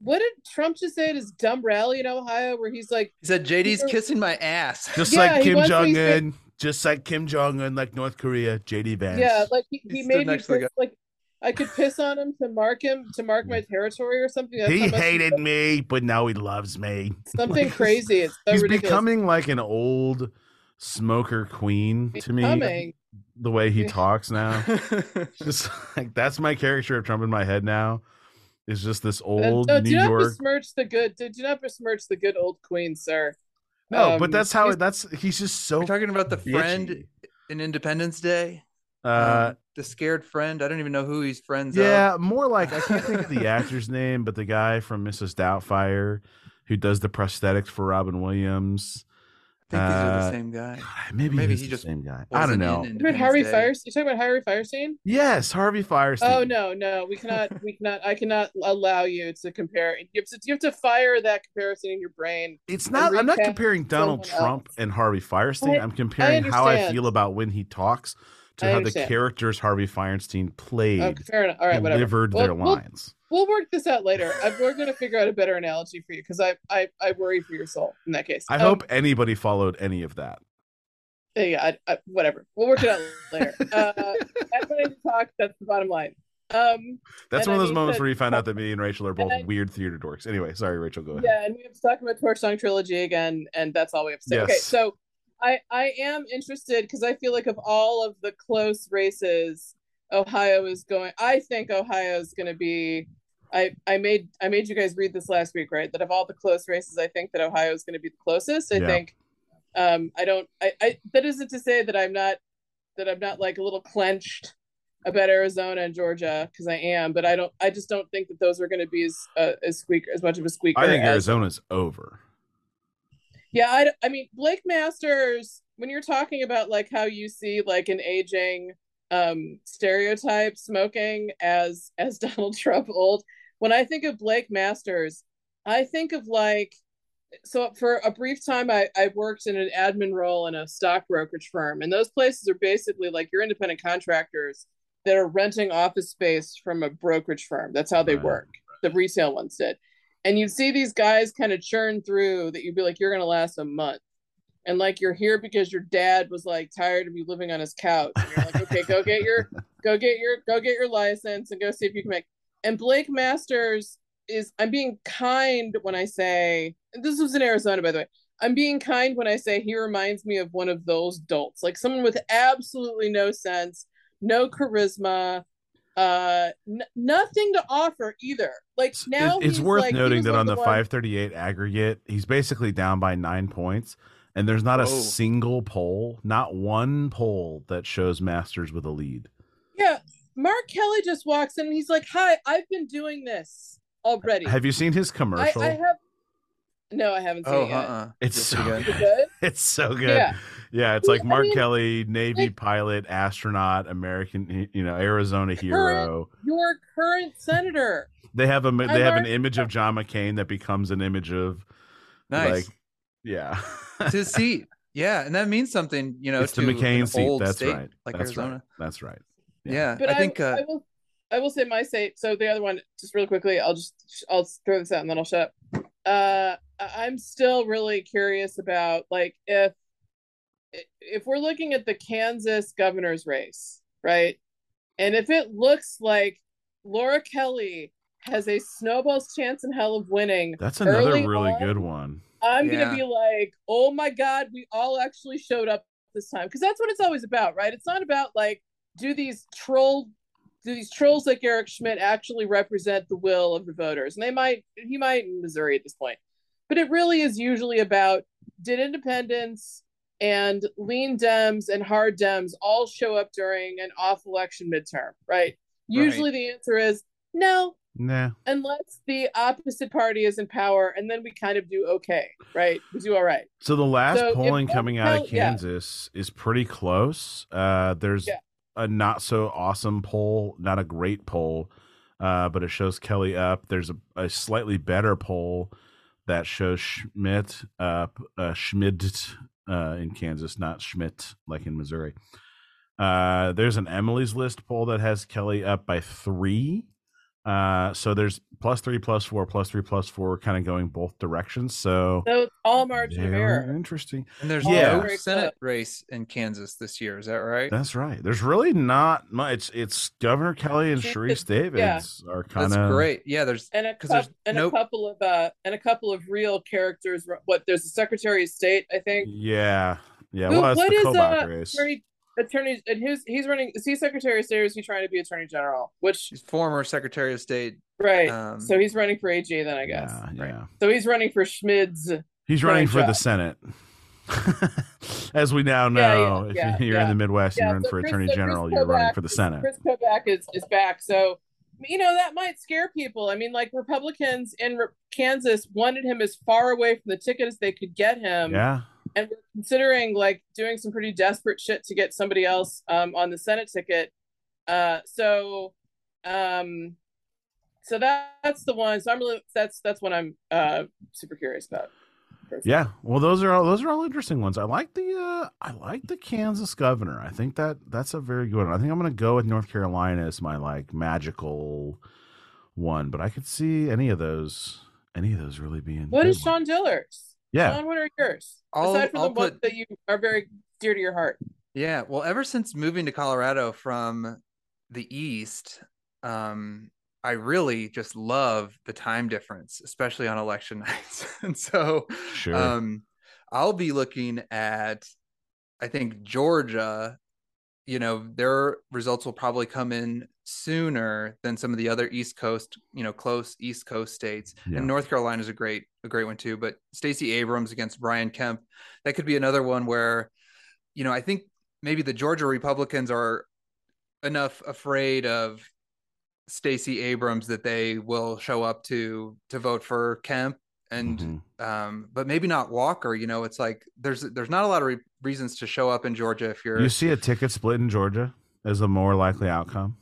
what did Trump just say at his dumb rally in Ohio where he's like, He said JD's You're- kissing my ass. Just Yeah, like Kim Jong un, just like Kim Jong Un, like North Korea, JD Vance. yeah, like he, He he made me next to the piss, like I could piss on him to mark him to mark my territory or something. That's he how much hated me, but now he loves me. something Like, crazy. It's so He's ridiculous. becoming like an old smoker queen to me. Becoming. The way he talks now, just like that's my character of Trump in my head now. Is just this And old no, New do not York. besmirch the good. Do not besmirch the good old queen, sir. No, Um, but that's how. he's- That's he's just so We're talking about the friend in Independence Day. Uh, Um, the scared friend. I don't even know who he's friends are Yeah, of. more like I can't think of the actor's name, but the guy from Mrs. Doubtfire who does the prosthetics for Robin Williams. I think these are the Uh, same guy. God, Maybe, Maybe he's he the just same guy. I don't know. in You about Harvey Independence Day. Fierstein? You talking about Harvey Fierstein? Yes, Harvey Fierstein. Oh no, no, we cannot, we cannot, I cannot allow you to compare. You have to, you have to fire that comparison in your brain. It's not. I'm not comparing Donald Trump else. and Harvey Fierstein. I- I'm comparing how I feel about when he talks to I how the characters Harvey Fierstein played Okay, fair enough. All right, whatever. delivered Well, their we'll- lines. We'll work this out later. I, we're going to figure out a better analogy for you because I, I, I worry for your soul in that case. I Um, hope anybody followed any of that. Yeah, I, I, whatever. We'll work it out later. Uh, that's when I talk. That's the bottom line. Um, That's one of those moments where you find out that me and Rachel are both I- weird theater dorks. Anyway, sorry, Rachel. Go ahead. yeah, and we have to talk about Torch Song Trilogy again, and that's all we have to say. Okay, so I I am interested because I feel like of all of the close races, Ohio is going. I think Ohio is going to be. I I made I made you guys read this last week, right? That of all the close races, I think that Ohio is going to be the closest. I Yeah. think. Um, I don't. I, I that isn't to say that I'm not that I'm not like a little clenched about Arizona and Georgia because I am, but I don't. I just don't think that those are going to be as uh, as squeaker as much of a squeaker. I think as- Arizona's over. yeah, I, I mean Blake Masters. When you're talking about like how you see like an aging um stereotype smoking as as Donald Trump old, when I think of Blake Masters, I think of like so for a brief time I, I worked in an admin role in a stock brokerage firm and those places are basically like your independent contractors that are renting office space from a brokerage firm. That's how they Right, work. the retail ones did. And you'd see these guys kind of churn through that you'd be like you're going to last a month and like you're here because your dad was like tired of you living on his couch and you're like okay go get your go get your go get your license and go see if you can make and blake masters is i'm being kind when i say and this was in arizona by the way i'm being kind when i say he reminds me of one of those dolts like someone with absolutely no sense no charisma uh n- nothing to offer either. Like It's- now it's he's worth like- noting that on the one- 538 aggregate, he's basically down by nine points, and there's not a oh. single poll, not one poll that shows Masters with a lead. Yeah, Mark Kelly just walks in and he's like, "Hi, I've been doing this already." Have you seen his commercial? I have. No, I haven't seen Oh, it yet. uh-uh. It's You're so Is it good? It's so good. Yeah. Yeah, it's like I Mark mean, Kelly, Navy like- pilot, astronaut, American, you know, Arizona hero. Your current senator. They have a I'm they have an Mark- image of John McCain that becomes an image of Nice. like yeah. it's his seat. Yeah, and that means something, you know, it's to the an McCain seat. That's state right. like That's Arizona. right. That's right. Yeah, But I think uh, I will. I will say my state. So the other one, just real quickly, I'll just I'll throw this out and then I'll shut up. Uh, I- I'm still really curious about like if if we're looking at the Kansas governor's race, right? And if it looks like Laura Kelly has a snowball's chance in hell of winning, That's another really on- good one. I'm Yeah. gonna be like, oh my god, we all actually showed up this time because that's what it's always about, right? It's not about like do these troll do these trolls like Eric Schmitt actually represent the will of the voters, and they might he might in Missouri at this point, but it really is usually about did independents and lean Dems and hard Dems all show up during an off election midterm, right? Usually the answer is no, Nah. unless the opposite party is in power, and then we kind of do okay, right? We do all right. So the last So polling coming out of Kelly- yeah. Kansas is pretty close. Uh, there's Yeah. a not so awesome poll, not a great poll, uh, but it shows Kelly up. There's a, a slightly better poll that shows Schmidt up, uh, Schmidt uh, in Kansas, not Schmitt like in Missouri. Uh, there's an Emily's List poll that has Kelly up by three. Uh, so there's plus three, plus four, plus three, plus four, kind of going both directions. So So all margin of error. interesting. And there's Yeah. no Senate race in Kansas this year. Is that right? That's right. There's really not much. It's, it's Governor Kelly and She- Sharice Davids are kind of great. Yeah, there's and a 'Cause coup- there's and no- a couple of uh and a couple of real characters. What there's a Secretary of State, I think. Yeah, yeah. Who- well, it's what the is, Kobach uh, race. Attorney, attorney, and his he's running? Is he Secretary of State or is he trying to be Attorney General? Which he's former Secretary of State. right? Um, so he's running for AG then, I guess. Yeah, Right. yeah. So he's running for Schmidt's. He's running Fine for the. Senate. As we now know, yeah, if yeah, you're yeah. in the Midwest, you're Yeah, running so for Chris- Attorney so Chris General, you're running for the Senate. Chris Kobach is, is back. So, you know, that might scare people. I mean, like Republicans in Re- Kansas wanted him as far away from the ticket as they could get him. yeah. And we're considering like doing some pretty desperate shit to get somebody else um, on the Senate ticket. Uh, so, um, so that, that's the one. So I'm really, that's, that's what I'm uh, super curious about. Yeah, well, those are all those are all interesting ones. I like the uh, I like the Kansas governor. I think that that's a very good one. I think I'm going to go with North Carolina as my like magical one, but I could see any of those any of those really being. What is. Sean Diller's? Yeah, Sean, what are yours? I'll- Aside from I'll the ones that you are very dear to your heart. Yeah, well, ever since moving to Colorado from the East, um, I really just love the time difference, especially on election nights. and so sure. um, I'll be looking at, I think, Georgia. You know, their results will probably come in sooner than some of the other East Coast, you know, close East Coast states. Yeah. And North Carolina is a great, a great one too. But Stacey Abrams against Brian Kemp, that could be another one where, you know, I think maybe the Georgia Republicans are enough afraid of Stacey Abrams that they will show up to to vote for Kemp and Mhm. um but maybe not Walker, you know, it's like there's there's not a lot of re- reasons to show up in Georgia if you're you see a ticket split in Georgia as a more likely outcome,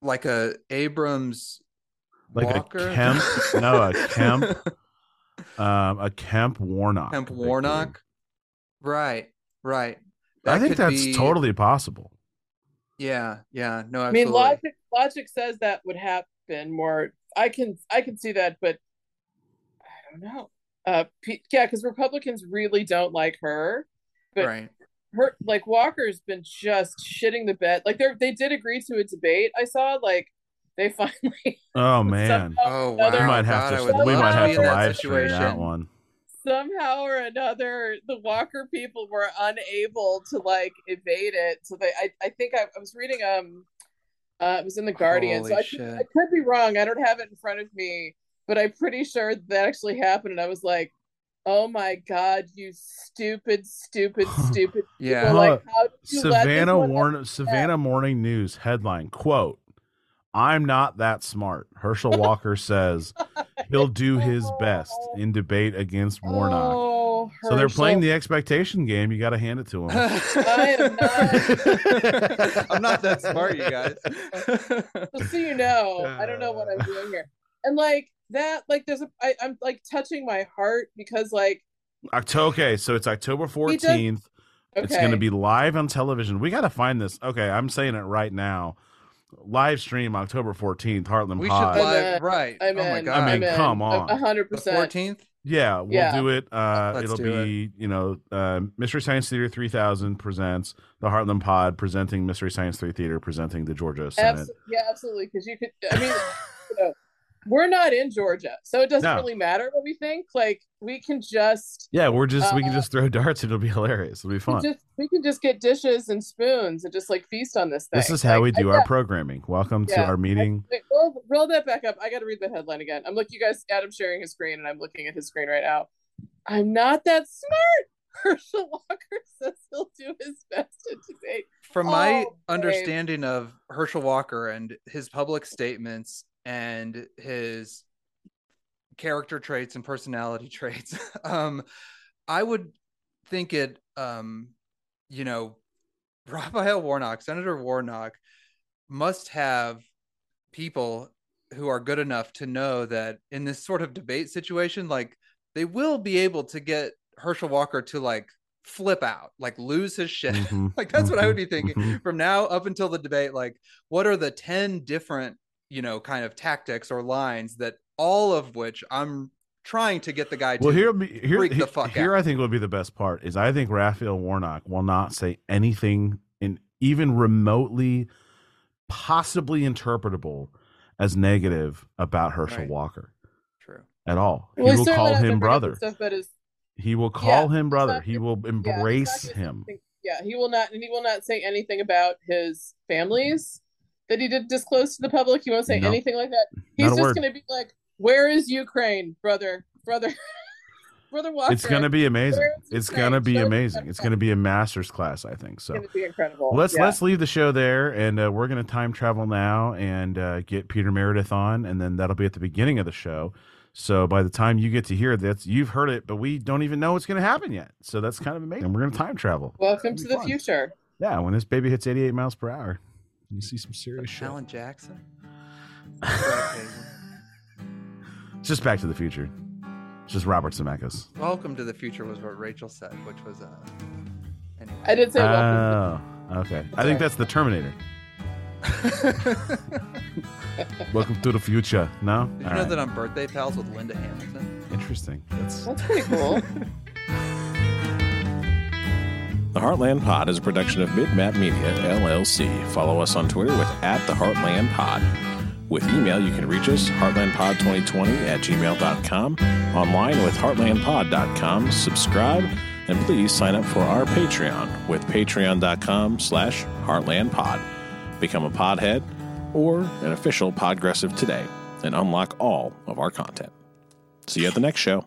like a Abrams like Walker a Kemp, no, a Kemp, um, a Kemp Warnock, Kemp. Warnock. Right, right. I think that's be- totally possible. yeah, yeah. No, I mean, logic logic says that would happen more. I can I can see that, but I don't know. Uh, P- yeah, because Republicans really don't like her. but- right. Her like Walker's been just shitting the bed. Like they they did agree to a debate. I saw like they finally Oh man, somehow, Oh or another- we might have God, to we might have be to in that live stream that one. somehow or another the Walker people were unable to like evade it. So they I, I think I, I was reading um uh it was in the Guardian. so I shit. could, I could be wrong. I don't have it in front of me, but I'm pretty sure that actually happened and I was like, "Oh my god, you stupid stupid stupid." Yeah. people. Like how did you Savannah one Warn Savannah Morning News headline quote I'm not that smart. Herschel Walker says he'll do his best oh. in debate against Warnock. Oh, so they're playing the expectation game. You got to hand it to him. I am not- I'm not that smart, you guys. just so you know, I don't know what I'm uh. doing here. And like that, like there's a, I, I'm like touching my heart because like, October. Okay, so it's October 14th. okay, It's going to be live on television. We got to find this. Okay, I'm saying it right now. Live stream October 14th, Heartland we Pod. I'm live right. I'm oh my god. I mean, I'm come A- on. a hundred the percent. 14th? Yeah, we'll Yeah. do it. Uh, Let's it'll do be, you know, uh, Mystery Science Theater 3000 presents the Heartland Pod, presenting Mystery Science 3 Theater, presenting the Georgia Senate. Abs- yeah, absolutely. Because you could, I mean, you know, we're not in Georgia, so it doesn't No. really matter what we think. Like we can just, Yeah, we're just, we can Uh, just throw darts. It'll be hilarious. It'll be we fun. just, we can just get dishes and spoons and just like feast on this thing. This is how we do I- our yeah, programming. Welcome to our meeting. Wait, roll, roll that back up. I got to read the headline again. I'm looking, you guys. Adam sharing his screen, and I'm looking at his screen right now. I'm not that smart. Herschel Walker says he'll do his best to debate. From my Oh, understanding of Herschel Walker and his public statements and his character traits and personality traits, um, I would think it, um, you know, Raphael Warnock, Senator Warnock, must have people who are good enough to know that in this sort of debate situation, like they will be able to get Herschel Walker to like flip out, like lose his shit. Mhm, like that's what I would be thinking mhm. from now up until the debate. Like, what are the 10 different you know, kind of tactics or lines that all of which I'm trying to get the guy to Well, here, be, here, the here- fuck here out. I think will be the best part is I think Raphael Warnock will not say anything in even remotely, possibly interpretable as negative about Herschel Right. Walker True. at all. Well, he he's will call him bring up the brother. Stuff about his, He will call Yeah, him brother. He will yeah, he's not embrace gonna him. Yeah, he will not, and he will not say anything about his families that he didn't disclose to the public. He won't say No. anything like that. He's just going to be like, "Where is Ukraine, brother, brother, brother Walker?" It's going to be amazing. It's going to be Show amazing. It's going to be a master's class, I think. So. It's be incredible. Let's Yeah. let's leave the show there, and uh, we're going to time travel now and uh, get Peter Merideth on, and then that'll be at the beginning of the show. So by the time you get to hear this, you've heard it, but we don't even know what's going to happen yet. So that's kind of amazing. We're going to time travel. Welcome to the fun. future. Yeah, when this baby hits 88 miles per hour, you see some serious shit. Alan Jackson. It's just Back to the Future. It's just Robert Zemeckis. Welcome to the future was what Rachel said, which was uh. Anyway. I did say welcome. Oh, okay. I think that's the Terminator. Welcome to the future. No, Did you All know right. that I'm birthday pals with Linda Hamilton? Interesting. That's That's pretty cool. The Heartland Pod is a production of Midmap Media, LLC. Follow us on Twitter with at the Heartland Pod. With email, you can reach us, heartlandpod2020 at gmail.com, online with heartlandpod.com, subscribe, and please sign up for our Patreon with patreon.com slash heartlandpod. Become a podhead or an official Podgressive today and unlock all of our content. See you at the next show.